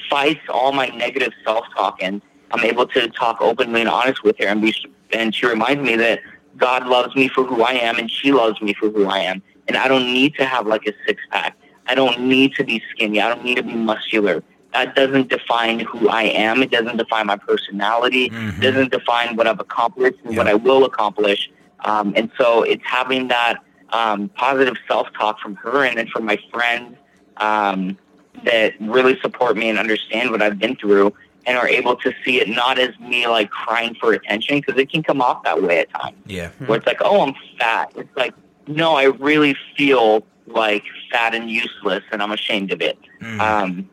Speaker 3: fights all my negative self-talk, and I'm able to talk openly and honest with her, and be, and she reminds me that God loves me for who I am, and she loves me for who I am, and I don't need to have like a six pack. I don't need to be skinny. I don't need to be muscular. That doesn't define who I am. It doesn't define my personality. It doesn't define what I've accomplished and what I will accomplish. Um, and so it's having that um, positive self-talk from her and then from my friends um, that really support me and understand what I've been through and are able to see it not as me like crying for attention because it can come off that way at times
Speaker 1: Yeah. Hmm.
Speaker 3: where it's like, oh, I'm fat. It's like, no, I really feel like fat and useless, and I'm ashamed of it. Hmm. Um,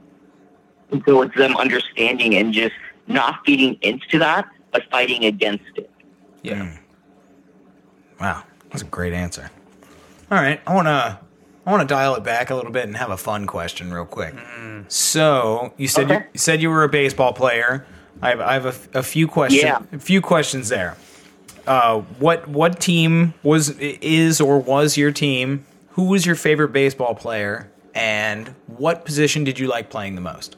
Speaker 3: and so it's them understanding and just not feeding into that, but fighting against it.
Speaker 2: yeah hmm.
Speaker 1: Wow, that's a great answer. All right, I want to I want to dial it back a little bit and have a fun question real quick. So you said you,
Speaker 3: Okay.
Speaker 1: you said you were a baseball player. I have, I have a, a few questions.
Speaker 3: Yeah.
Speaker 1: A few questions there. Uh, what what team was is or was your team? Who was your favorite baseball player? And what position did you like playing the most?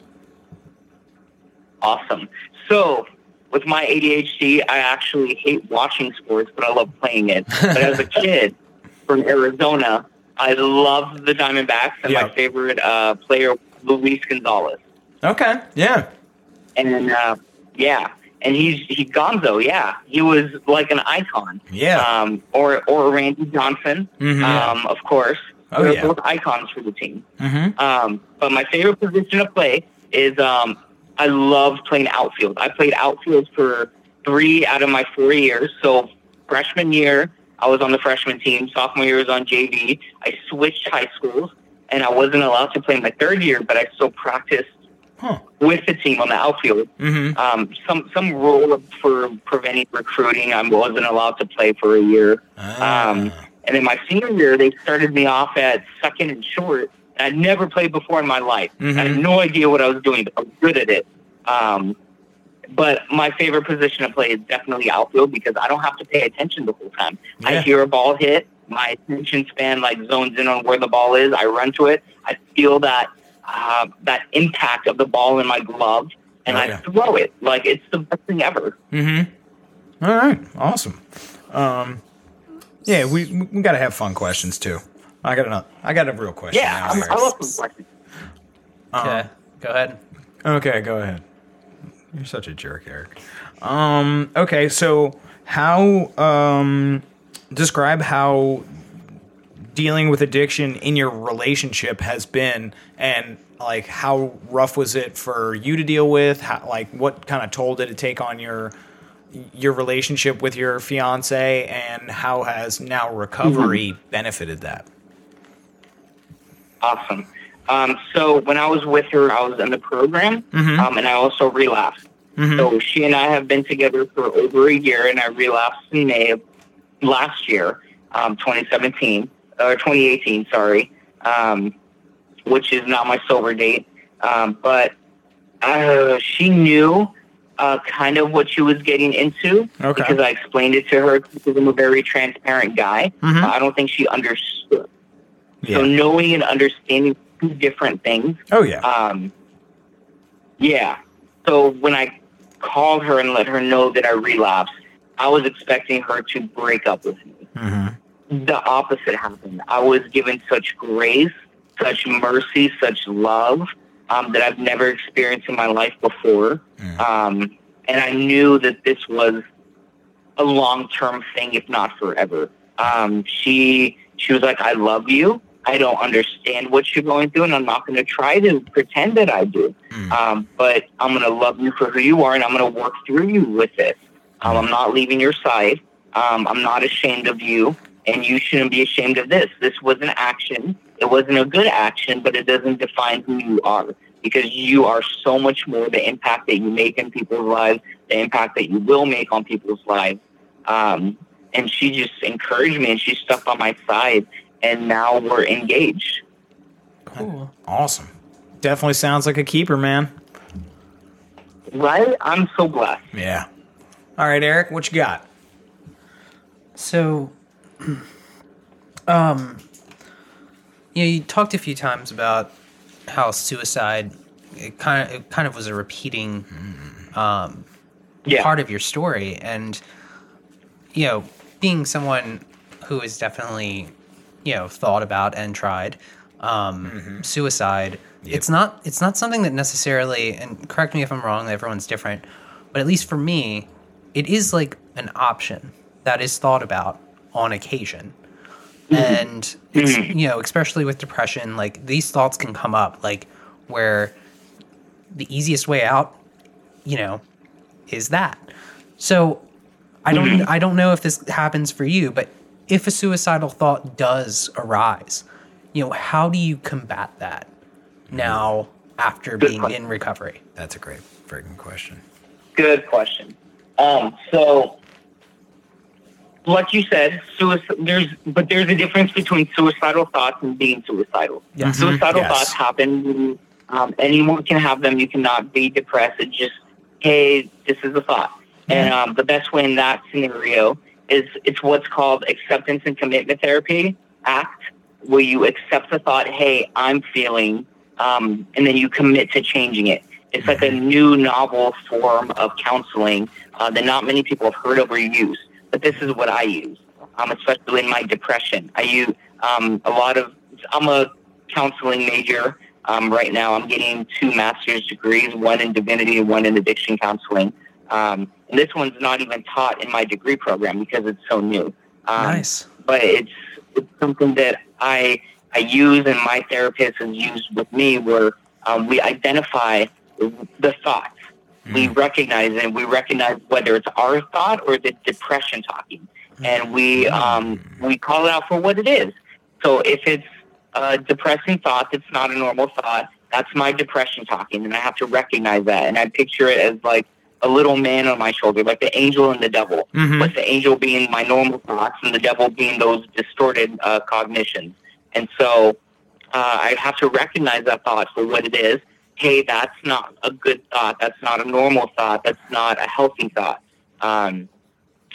Speaker 3: Awesome. So with my ADHD, I actually hate watching sports, but I love playing it. But as a kid from Arizona, I love the Diamondbacks, and
Speaker 1: Yeah.
Speaker 3: my favorite uh, player, Luis Gonzalez.
Speaker 1: Okay, yeah,
Speaker 3: And uh, yeah, and he's he Gonzo. Yeah, he was like an icon.
Speaker 1: Yeah.
Speaker 3: Um, or or Randy Johnson.
Speaker 1: Mhm.
Speaker 3: Um, of course.
Speaker 1: Oh,
Speaker 3: They're
Speaker 1: yeah.
Speaker 3: both icons for the team.
Speaker 1: Mhm.
Speaker 3: Um, but my favorite position to play is um, I love playing outfield. I played outfield for three out of my four years. So freshman year, I was on the freshman team. Sophomore year was on JV. I switched high schools, and I wasn't allowed to play my third year, but I still practiced
Speaker 1: Huh.
Speaker 3: with the team on the outfield.
Speaker 1: Mhm.
Speaker 3: Um, some some rule for preventing recruiting. I wasn't allowed to play for a year.
Speaker 1: Ah.
Speaker 3: Um, And in my senior year, they started me off at second and short. I'd never played before in my life. I had no idea what I was doing, but I was good at it. Um, but my favorite position to play is definitely outfield because I don't have to pay attention the whole time. I hear a ball hit, my attention span like zones in on where the ball is. I run to it. I feel that uh, that impact of the ball in my glove, and
Speaker 1: Oh,
Speaker 3: I throw it like it's the best thing ever.
Speaker 1: Mm-hmm. All right. Awesome. Um, yeah, we we got to have fun questions too. I got another. I got a real question.
Speaker 3: Yeah, I'm,
Speaker 1: here.
Speaker 3: I love some questions.
Speaker 2: Okay, go ahead.
Speaker 1: Okay, go ahead. You're such a jerk, Eric. Um, okay, so how um describe how dealing with addiction in your relationship has been and like how rough was it for you to deal with? How like what kind of toll did it take on your your relationship with your fiance and how has now recovery benefited that?
Speaker 3: Awesome. Um, so when I was with her, I was in the program, um, and I also relapsed. So she and I have been together for over a year, and I relapsed in May of last year, um, 2017 or 2018, sorry, um, which is not my sober date. Um, but uh, she knew uh, kind of what she was getting into
Speaker 1: Okay.
Speaker 3: because I explained it to her because I'm a very transparent guy.
Speaker 1: Mhm.
Speaker 3: I don't think she understood.
Speaker 1: Yeah.
Speaker 3: So knowing and understanding two different things.
Speaker 1: oh yeah.
Speaker 3: Um, yeah. So when I called her and let her know that I relapsed, I was expecting her to break up with me.
Speaker 1: mm-hmm.
Speaker 3: The opposite happened. I was given such grace, such mercy, such love um, that I've never experienced in my life before.
Speaker 1: Mm.
Speaker 3: Um, and I knew that this was a long term thing, if not forever. Um, she she was like, "I love you. I don't understand what you're going through, and I'm not going to try to pretend that I do.
Speaker 1: Mm.
Speaker 3: Um, but I'm going to love you for who you are, and I'm going to work through you with it. Um, I'm not leaving your side. Um, I'm not ashamed of you, and you shouldn't be ashamed of this. This was an action. It wasn't a good action, but it doesn't define who you are because you are so much more. The impact that you make in people's lives, the impact that you will make on people's lives. Um, and she just encouraged me, and she stuck by my side, and now we're engaged.
Speaker 2: Cool.
Speaker 1: Awesome. Definitely sounds like a keeper, man.
Speaker 3: Right? I'm so blessed.
Speaker 1: Yeah. All right, Eric, what you got?
Speaker 2: So, um, you know, you talked a few times about how suicide it kind of it kind of was a repeating um,
Speaker 3: Yeah.
Speaker 2: part of your story, and you know, being someone who is definitely you know thought about and tried um, suicide, it's not it's not something that necessarily. And correct me if I'm wrong. Everyone's different, but at least for me, it is like an option that is thought about on occasion. And it's, you know, especially with depression, like these thoughts can come up, like where the easiest way out, you know, is that. So I don't I don't know if this happens for you, but if a suicidal thought does arise, you know, how do you combat that now after
Speaker 3: Good
Speaker 2: being
Speaker 3: question.
Speaker 2: in recovery?
Speaker 1: That's a great freaking question.
Speaker 3: Good question. Um, so, like you said, suicide. There's, but there's a difference between suicidal thoughts and being suicidal.
Speaker 2: Yeah.
Speaker 3: Suicidal
Speaker 1: Yes.
Speaker 3: thoughts happen. Um, anyone can have them. You cannot be depressed. It's just, hey, this is a thought. And um, the best way in that scenario is it's what's called acceptance and commitment therapy act, where you accept the thought, hey, I'm feeling, um, and then you commit to changing it. It's like a new novel form of counseling uh, that not many people have heard of or use. But this is what I use, um, especially in my depression. I use um, a lot of. I'm a counseling major um, right now. I'm getting two master's degrees, one in divinity and one in addiction counseling. Um, this one's not even taught in my degree program because it's so new. Um,
Speaker 2: nice.
Speaker 3: but it's it's something that I I use and my therapist has used with me where um, we identify the thoughts. We recognize and We recognize whether it's our thought or the depression talking, and we um, we call it out for what it is. So if it's a depressing thought that's not a normal thought, that's my depression talking, and I have to recognize that. And I picture it as like a little man on my shoulder, like the angel and the devil.
Speaker 1: Mhm.
Speaker 3: With the angel being my normal thoughts and the devil being those distorted uh, cognitions. And so uh, I have to recognize that thought for what it is. Hey, that's not a good thought. That's not a normal thought. That's not a healthy thought. Um,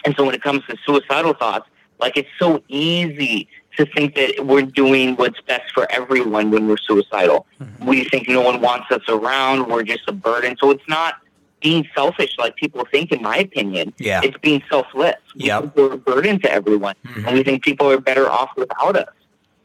Speaker 3: and so when it comes to suicidal thoughts, like it's so easy to think that we're doing what's best for everyone when we're suicidal. We think no one wants us around. We're just a burden. So it's not being selfish like people think, in my opinion.
Speaker 1: Yeah.
Speaker 3: It's being selfless. Think We're a burden to everyone.
Speaker 1: Mhm.
Speaker 3: And we think people are better off without us.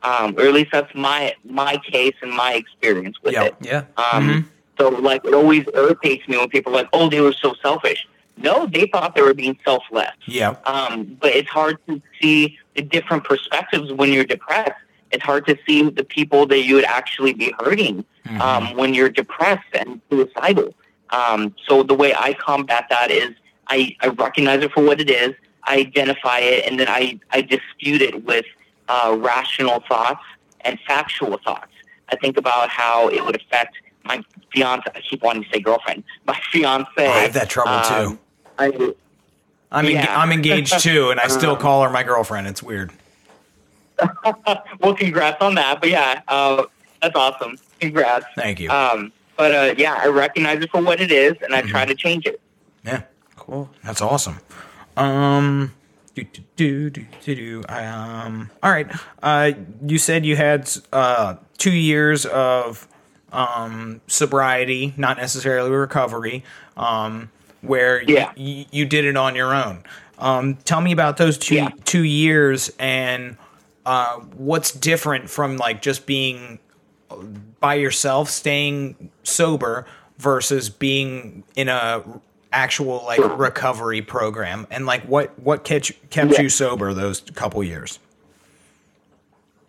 Speaker 3: Um, or at least that's my my case and my experience with
Speaker 1: Yep.
Speaker 3: it.
Speaker 2: Yeah.
Speaker 3: Um,
Speaker 1: Mhm.
Speaker 3: So, like, it always irritates me when people are like, oh, they were so selfish. No, they thought they were being selfless.
Speaker 1: Yeah.
Speaker 3: Um, but it's hard to see the different perspectives when you're depressed. It's hard to see the people that you would actually be hurting
Speaker 1: Mhm.
Speaker 3: um, when you're depressed and suicidal. Um, so the way I combat that is I, I recognize it for what it is, I identify it, and then I, I dispute it with uh, rational thoughts and factual thoughts. I think about how it would affect my fiance. I keep wanting to say girlfriend. My fiance.
Speaker 1: I have that trouble too.
Speaker 3: um, I,
Speaker 1: I'm
Speaker 3: yeah.
Speaker 1: I'm engaged too, and I still call her my girlfriend. It's weird.
Speaker 3: well, congrats on that. But yeah, uh, that's awesome. Congrats.
Speaker 1: Thank you.
Speaker 3: Um, but uh, yeah, I recognize it for what it is, and I
Speaker 1: Mm-hmm.
Speaker 3: try to change it.
Speaker 1: yeah.
Speaker 2: Cool.
Speaker 1: That's awesome. Um, do, do, do, do, do, do. Um, all right. Uh, you said you had uh, two years of um, sobriety, not necessarily recovery, um, where
Speaker 3: Yeah.
Speaker 1: y- you did it on your own. Um, tell me about those two
Speaker 3: Yeah.
Speaker 1: two years and uh, what's different from like just being by yourself, staying sober versus being in a actual like recovery program and like what what kept you, kept
Speaker 3: Yeah.
Speaker 1: you sober those couple years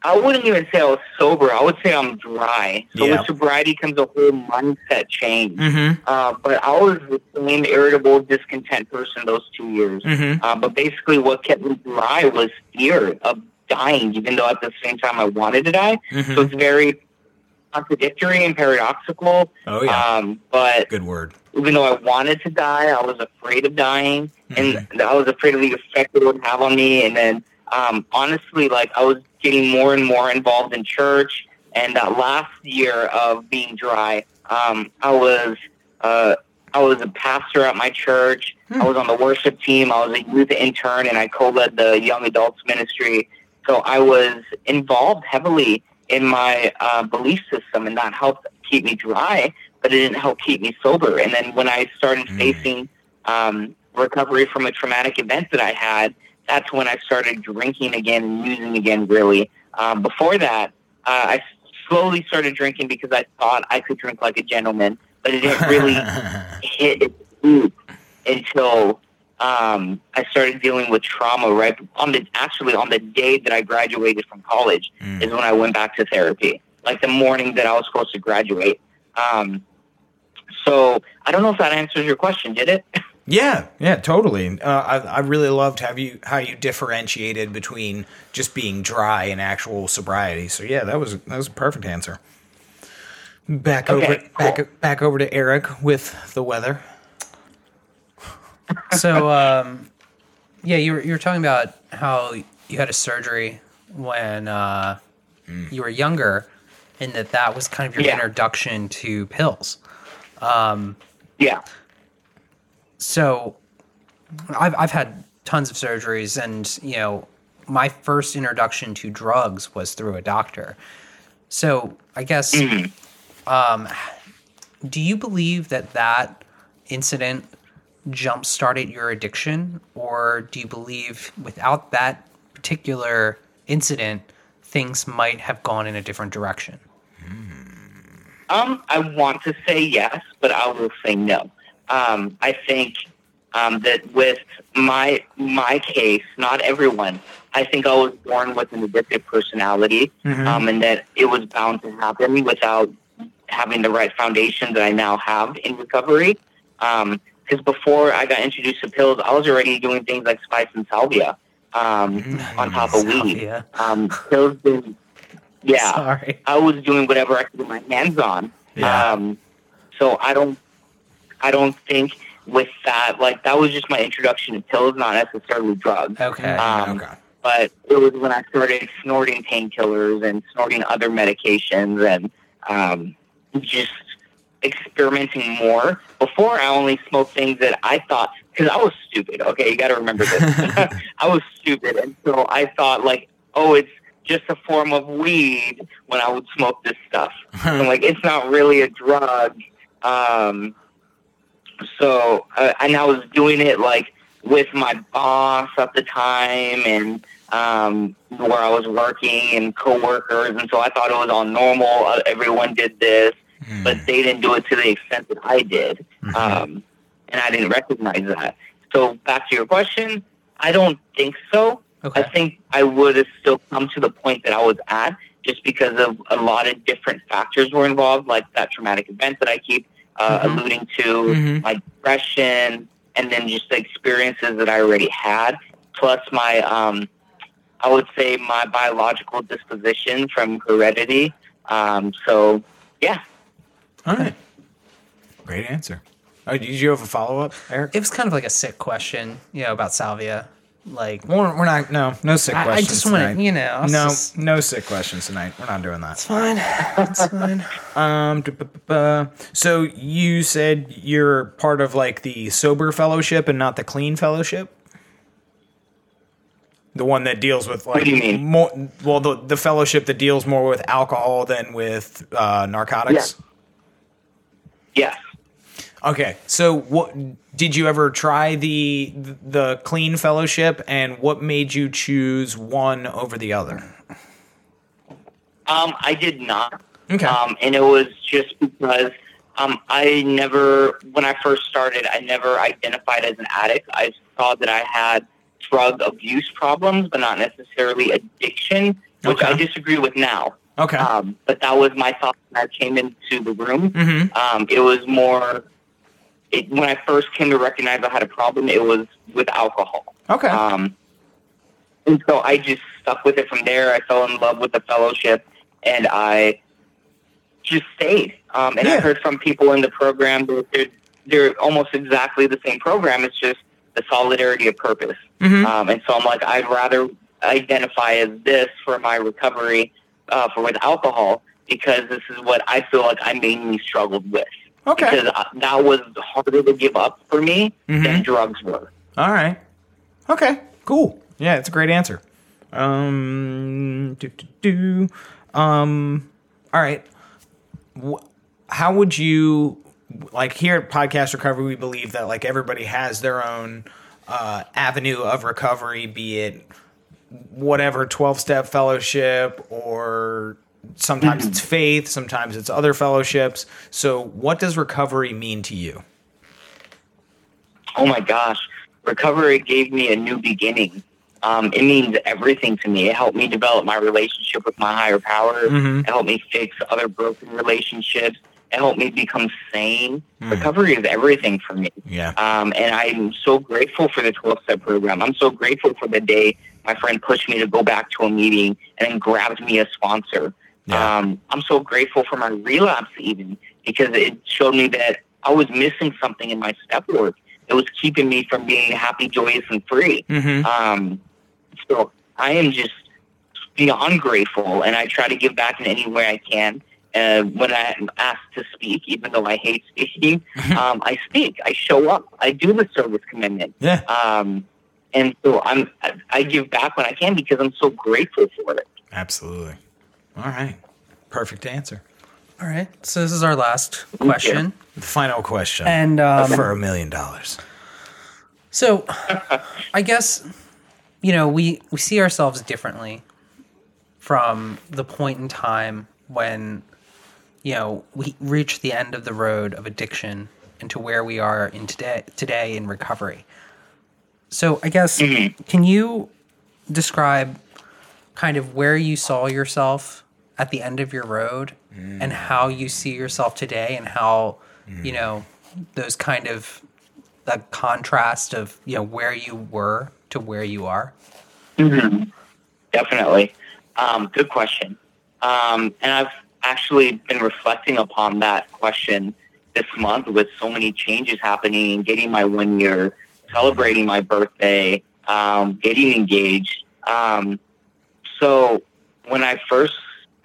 Speaker 3: I wouldn't even say I was sober. I would say I'm dry. So
Speaker 1: Yeah.
Speaker 3: with sobriety comes a whole mindset change.
Speaker 1: mm-hmm
Speaker 3: Uh, but I was the same irritable, discontent person those two years.
Speaker 1: mm-hmm
Speaker 3: Uh, but basically, what kept me dry was fear of dying, even though at the same time I wanted to die.
Speaker 1: Mhm.
Speaker 3: So it's very contradictory and paradoxical.
Speaker 1: oh yeah
Speaker 3: Um, but
Speaker 1: good word
Speaker 3: even though I wanted to die, I was afraid of dying,
Speaker 1: Mm-hmm.
Speaker 3: and I was afraid of the effect it would have on me. And then, um, honestly, like I was getting more and more involved in church. And that last year of being dry, um, I was uh, I was a pastor at my church. I was on the worship team. I was a youth intern, and I co-led the young adults ministry. So I was involved heavily in my uh, belief system, and that helped keep me dry but it didn't help keep me sober. And then when I started
Speaker 1: Mm.
Speaker 3: facing um, recovery from a traumatic event that I had, that's when I started drinking again and using again, really. Um, before that, uh, I slowly started drinking because I thought I could drink like a gentleman, but it didn't really hit its until um, I started dealing with trauma right on the actually on the day that I graduated from college
Speaker 1: Mm.
Speaker 3: is when I went back to therapy. Like the morning that I was supposed to graduate. Um, so I don't know if that answers your question. Did it?
Speaker 1: Yeah, yeah, totally. Uh, I, I really loved how you how you differentiated between just being dry and actual sobriety. So yeah, that was that was a perfect answer. Back
Speaker 3: Okay,
Speaker 1: over
Speaker 3: cool.
Speaker 1: back back over to Eric with the weather.
Speaker 2: So, um, yeah, you were you were talking about how you had a surgery when uh, you were younger, and that that was kind of your
Speaker 3: Yeah.
Speaker 2: introduction to pills.
Speaker 3: Yeah.
Speaker 2: So, I've I've had tons of surgeries, and you know, my first introduction to drugs was through a doctor. So, I guess, um, do you believe that that incident jump started your addiction, or do you believe without that particular incident, things might have gone in a different direction?
Speaker 3: Um, I want to say yes, but I will say no. Um, I think um, that with my my case, not everyone. I think I was born with an addictive personality, um, and that it was bound to happen without having the right foundation that I now have in recovery. Because before I got introduced to pills, I was already doing things like spice and salvia um, on top of weed. Um, pills didn't. Yeah.
Speaker 2: Sorry.
Speaker 3: I was doing whatever I could get my hands on.
Speaker 1: Yeah.
Speaker 3: Um, so I don't, I don't think with that, like that was just my introduction to pills, not necessarily drugs.
Speaker 2: Okay.
Speaker 3: Um,
Speaker 1: okay.
Speaker 3: But it was when I started snorting painkillers and snorting other medications and um, just experimenting more. Before, I only smoked things that I thought because I was stupid. Okay, you got to remember this. I was stupid, and so I thought like, oh, it's just a form of weed when I would smoke this stuff. I'm like, it's not really a drug. Um, so, uh, and I was doing it like with my boss at the time and um, where I was working and coworkers, and so I thought it was all normal. Uh, everyone did this,
Speaker 1: Hmm.
Speaker 3: but they didn't do it to the extent that I did,
Speaker 1: Mhm.
Speaker 3: um, and I didn't recognize that. So, back to your question, I don't think so.
Speaker 2: Okay.
Speaker 3: I think I would have still come to the point that I was at just because of a lot of different factors were involved, like that traumatic event that I keep uh,
Speaker 2: Mhm.
Speaker 3: alluding to,
Speaker 1: Mhm.
Speaker 3: my depression, and then just the experiences that I already had, plus my, um, I would say, my biological disposition from heredity. Um, so, yeah.
Speaker 1: All right. Great answer. Oh, did you have a follow up, Eric?
Speaker 2: It was kind of like a sick question, you know, about salvia. Like,
Speaker 1: Well, we're not. No, no sick
Speaker 2: I, I
Speaker 1: questions.
Speaker 2: just want
Speaker 1: tonight.
Speaker 2: to, you know, it's
Speaker 1: No,
Speaker 2: just-
Speaker 1: no sick questions tonight. We're not doing that.
Speaker 2: it's fine. It's fine.
Speaker 1: Um, so you said you're part of like the sober fellowship and not the clean fellowship. The one that deals with like What
Speaker 3: do you mean?
Speaker 1: more. Well, the the fellowship that deals more with alcohol than with uh, narcotics.
Speaker 3: Yes.
Speaker 1: Okay, so what did you ever try the the clean fellowship, and what made you choose one over the other?
Speaker 3: Um, I did not.
Speaker 1: Okay.
Speaker 3: Um, and it was just because um, I never, when I first started, I never identified as an addict. I saw that I had drug abuse problems, but not necessarily addiction, which
Speaker 1: Okay.
Speaker 3: I disagree with now.
Speaker 1: Okay.
Speaker 3: Um, but that was my thought when I came into the room.
Speaker 1: mm-hmm.
Speaker 3: Um, it was more, it, when I first came to recognize I had a problem, it was with alcohol.
Speaker 1: Okay.
Speaker 3: Um, and so I just stuck with it from there. I fell in love with the fellowship, and I just stayed. Um, and
Speaker 1: Yeah.
Speaker 3: I heard from people in the program that they're, they're almost exactly the same program. It's just the solidarity of purpose.
Speaker 1: Mhm.
Speaker 3: Um, and so I'm like, I'd rather identify as this for my recovery uh, for with alcohol because this is what I feel like I mainly struggled with.
Speaker 1: okay.
Speaker 3: Because that was harder to give up for me
Speaker 1: Mhm.
Speaker 3: than drugs were.
Speaker 1: All right. Okay. Cool. Yeah, it's a great answer. Um. Do, do, do. Um. All right. How would you like here at Podcast Recovery? We believe that like everybody has their own uh, avenue of recovery, be it whatever twelve step fellowship or sometimes it's faith, sometimes it's other fellowships. So, what does recovery mean to you?
Speaker 3: oh my gosh, recovery gave me a new beginning. Um, it means everything to me. It helped me develop my relationship with my higher power.
Speaker 1: Mhm.
Speaker 3: It helped me fix other broken relationships. It helped me become sane.
Speaker 1: Mm.
Speaker 3: Recovery is everything for me.
Speaker 1: Yeah.
Speaker 3: Um, and I'm so grateful for the 12 step program. I'm so grateful for the day my friend pushed me to go back to a meeting and then grabbed me a sponsor.
Speaker 1: Yeah.
Speaker 3: Um, I'm so grateful for my relapse even because it showed me that I was missing something in my step work. It was keeping me from being happy, joyous, and free.
Speaker 1: Mm-hmm.
Speaker 3: Um, so I am just beyond grateful, and I try to give back in any way I can. Uh, when I'm asked to speak, even though I hate speaking, um, I speak. I show up. I do the service commitment.
Speaker 1: Yeah.
Speaker 3: Um, and so I'm, I, I give back when I can because I'm so grateful for it.
Speaker 1: Absolutely. All right. Perfect answer.
Speaker 2: All right. So this is our last question.
Speaker 1: The final question
Speaker 2: And um,
Speaker 1: for a million dollars.
Speaker 2: So, I guess you know we we see ourselves differently from the point in time when you know we reach the end of the road of addiction into where we are in today today in recovery. So, I guess can you describe kind of where you saw yourself at the end of your road and how you see yourself today and how you know those kind of the contrast of you know where you were to where you are?
Speaker 3: Definitely. Um, good question. Um, and I've actually been reflecting upon that question this month with so many changes happening and getting my one year, celebrating my birthday, um, getting engaged. Um, so when I first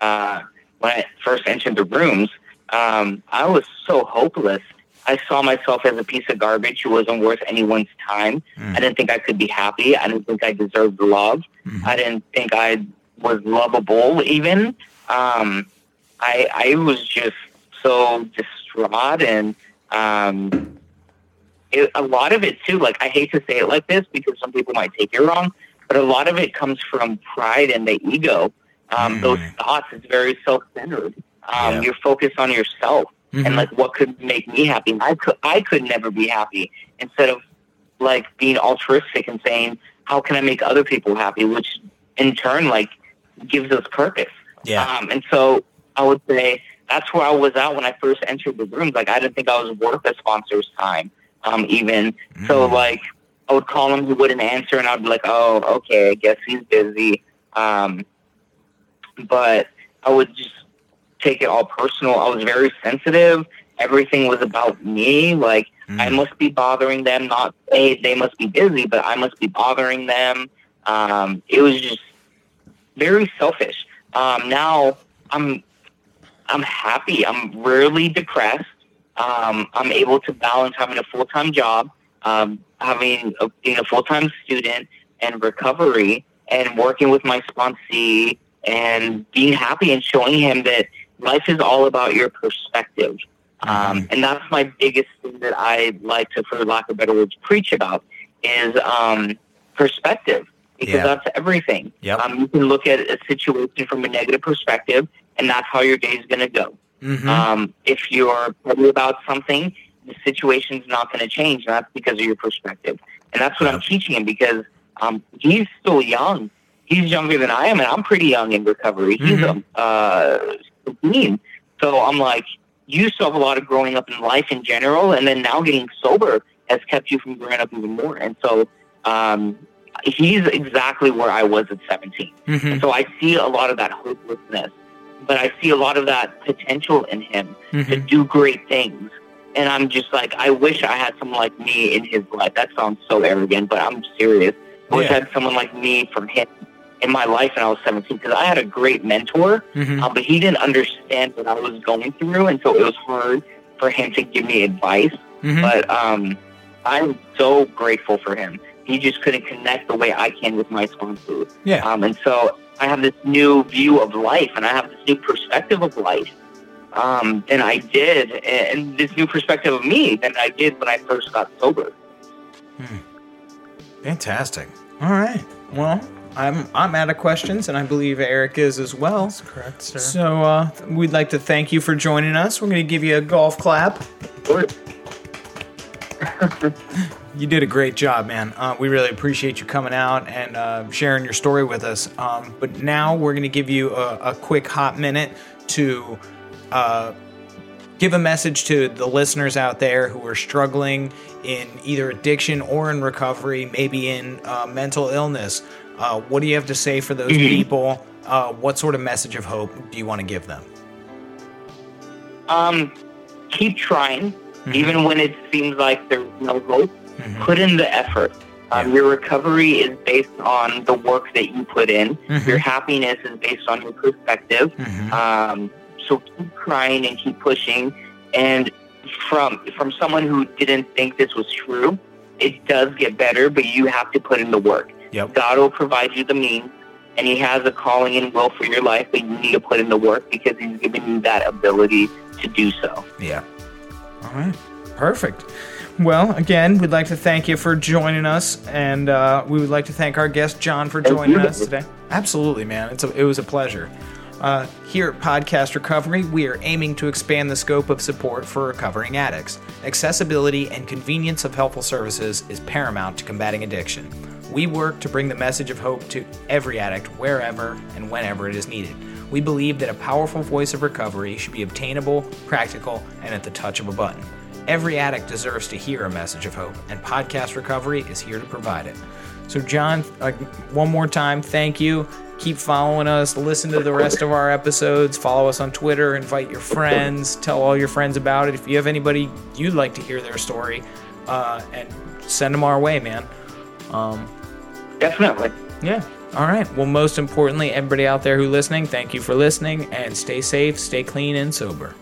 Speaker 3: uh, when I first entered the rooms, um, I was so hopeless. I saw myself as a piece of garbage who wasn't worth anyone's time.
Speaker 1: Mm.
Speaker 3: I didn't think I could be happy. I didn't think I deserved love.
Speaker 1: Mhm.
Speaker 3: I didn't think I was lovable even. Um, I I was just so distraught and um, it, a lot of it too. Like I hate to say it like this because some people might take it wrong, but a lot of it comes from pride and the ego. Um,
Speaker 1: Mm.
Speaker 3: Those thoughts. It's very self-centered. Um,
Speaker 1: Yeah.
Speaker 3: You're focused on yourself
Speaker 1: Mhm.
Speaker 3: and like what could make me happy. I could I could never be happy instead of like being altruistic and saying how can I make other people happy, which in turn like gives us purpose.
Speaker 1: yeah.
Speaker 3: Um, and so I would say that's where I was at when I first entered the rooms. Like I didn't think I was worth a sponsor's time, um, even. So
Speaker 1: Mm.
Speaker 3: like I would call him, he wouldn't answer, and I'd be like, "Oh, okay, I guess he's busy." Um, but I would just take it all personal. I was very sensitive. Everything was about me. Like I
Speaker 1: Mm.
Speaker 3: must be bothering them. Not they they must be busy, but I must be bothering them. Um, it was just very selfish. Um, now I'm I'm happy. I'm rarely depressed. Um, I'm able to balance having a full time job, um, having a, being a full time student, and recovery, and working with my sponsee, and being happy and showing him that life is all about your perspective. Um, and that's my biggest thing that I like to, for lack of better words, preach about is um, perspective because
Speaker 1: Yeah.
Speaker 3: that's everything.
Speaker 1: Yep.
Speaker 3: Um, you can look at a situation from a negative perspective, and that's how your day is going to go.
Speaker 1: Mhm.
Speaker 3: Um, if you're petty about something, the situation's not going to change, and that's because of your perspective. And that's what I'm teaching him because um, he's still young. He's younger than I am, and I'm pretty young in recovery. He's
Speaker 1: Mhm.
Speaker 3: um, uh, 15. So I'm like, you still have a lot of growing up in life in general, and then now getting sober has kept you from growing up even more. And so um, he's exactly where I was at 17.
Speaker 1: Mhm.
Speaker 3: So I see a lot of that hopelessness, but I see a lot of that potential in him to
Speaker 1: Mhm.
Speaker 3: do great things. And I'm just like, I wish I had someone like me in his life. That sounds so arrogant, but I'm serious. I wish I had someone like me from him in my life when I was 17 because I had a great mentor,
Speaker 1: Mhm.
Speaker 3: uh, but he didn't understand what I was going through, and so it was hard for him to give me advice.
Speaker 1: Mhm.
Speaker 3: But um, I'm so grateful for him. He just couldn't connect the way I can with my sponsors.
Speaker 1: Yeah.
Speaker 3: Um, and so I have this new view of life, and I have this new perspective of life um, than I did, and this new perspective of me than I did when I first got sober.
Speaker 1: Fantastic. All right. Well, I'm I'm out of questions, and I believe Eric is as well.
Speaker 2: That's correct, sir.
Speaker 1: So uh, we'd like to thank you for joining us. We're going to give you a golf clap. You did a great job, man. Uh, we really appreciate you coming out and uh, sharing your story with us. Um, but now we're going to give you a, a quick hot minute to uh, give a message to the listeners out there who are struggling in either addiction or in recovery, maybe in uh, mental illness. Uh, what do you have to say for those people? Uh, what sort of message of hope do you want to give them?
Speaker 3: Um, keep trying,
Speaker 1: Mm-hmm.
Speaker 3: even when it seems like there's no hope.
Speaker 1: Mhm.
Speaker 3: Put in the effort. Um. Your recovery is based on the work that you put in.
Speaker 1: Mhm.
Speaker 3: Your happiness is based on your perspective.
Speaker 1: Mhm.
Speaker 3: Um, so keep trying and keep pushing. And from from someone who didn't think this was true, it does get better, but you have to put in the work.
Speaker 1: Yep.
Speaker 3: God will provide you the means, and He has a calling and will for your life, but you need to put in the work because He's given you that ability to do so.
Speaker 1: Yeah. All right. Perfect. Well, again, we'd like to thank you for joining us, and uh, we would like to thank our guest John for joining us today. Absolutely, man. It's a, it was a pleasure. Uh, here at Podcast Recovery, we are aiming to expand the scope of support for recovering addicts. Accessibility and convenience of helpful services is paramount to combating addiction. We work to bring the message of hope to every addict wherever and whenever it is needed. We believe that a powerful voice of recovery should be obtainable, practical, and at the touch of a button. Every addict deserves to hear a message of hope, and Podcast Recovery is here to provide it. So, John, uh, one more time, thank you. keep following us. Listen to the rest of our episodes. Follow us on Twitter. Invite your friends. Tell all your friends about it. If you have anybody you'd like to hear their story, uh, and send them our way, man. Um,
Speaker 3: Definitely.
Speaker 1: yeah. All right. Well, most importantly, everybody out there who listening, thank you for listening and stay safe, stay clean and sober.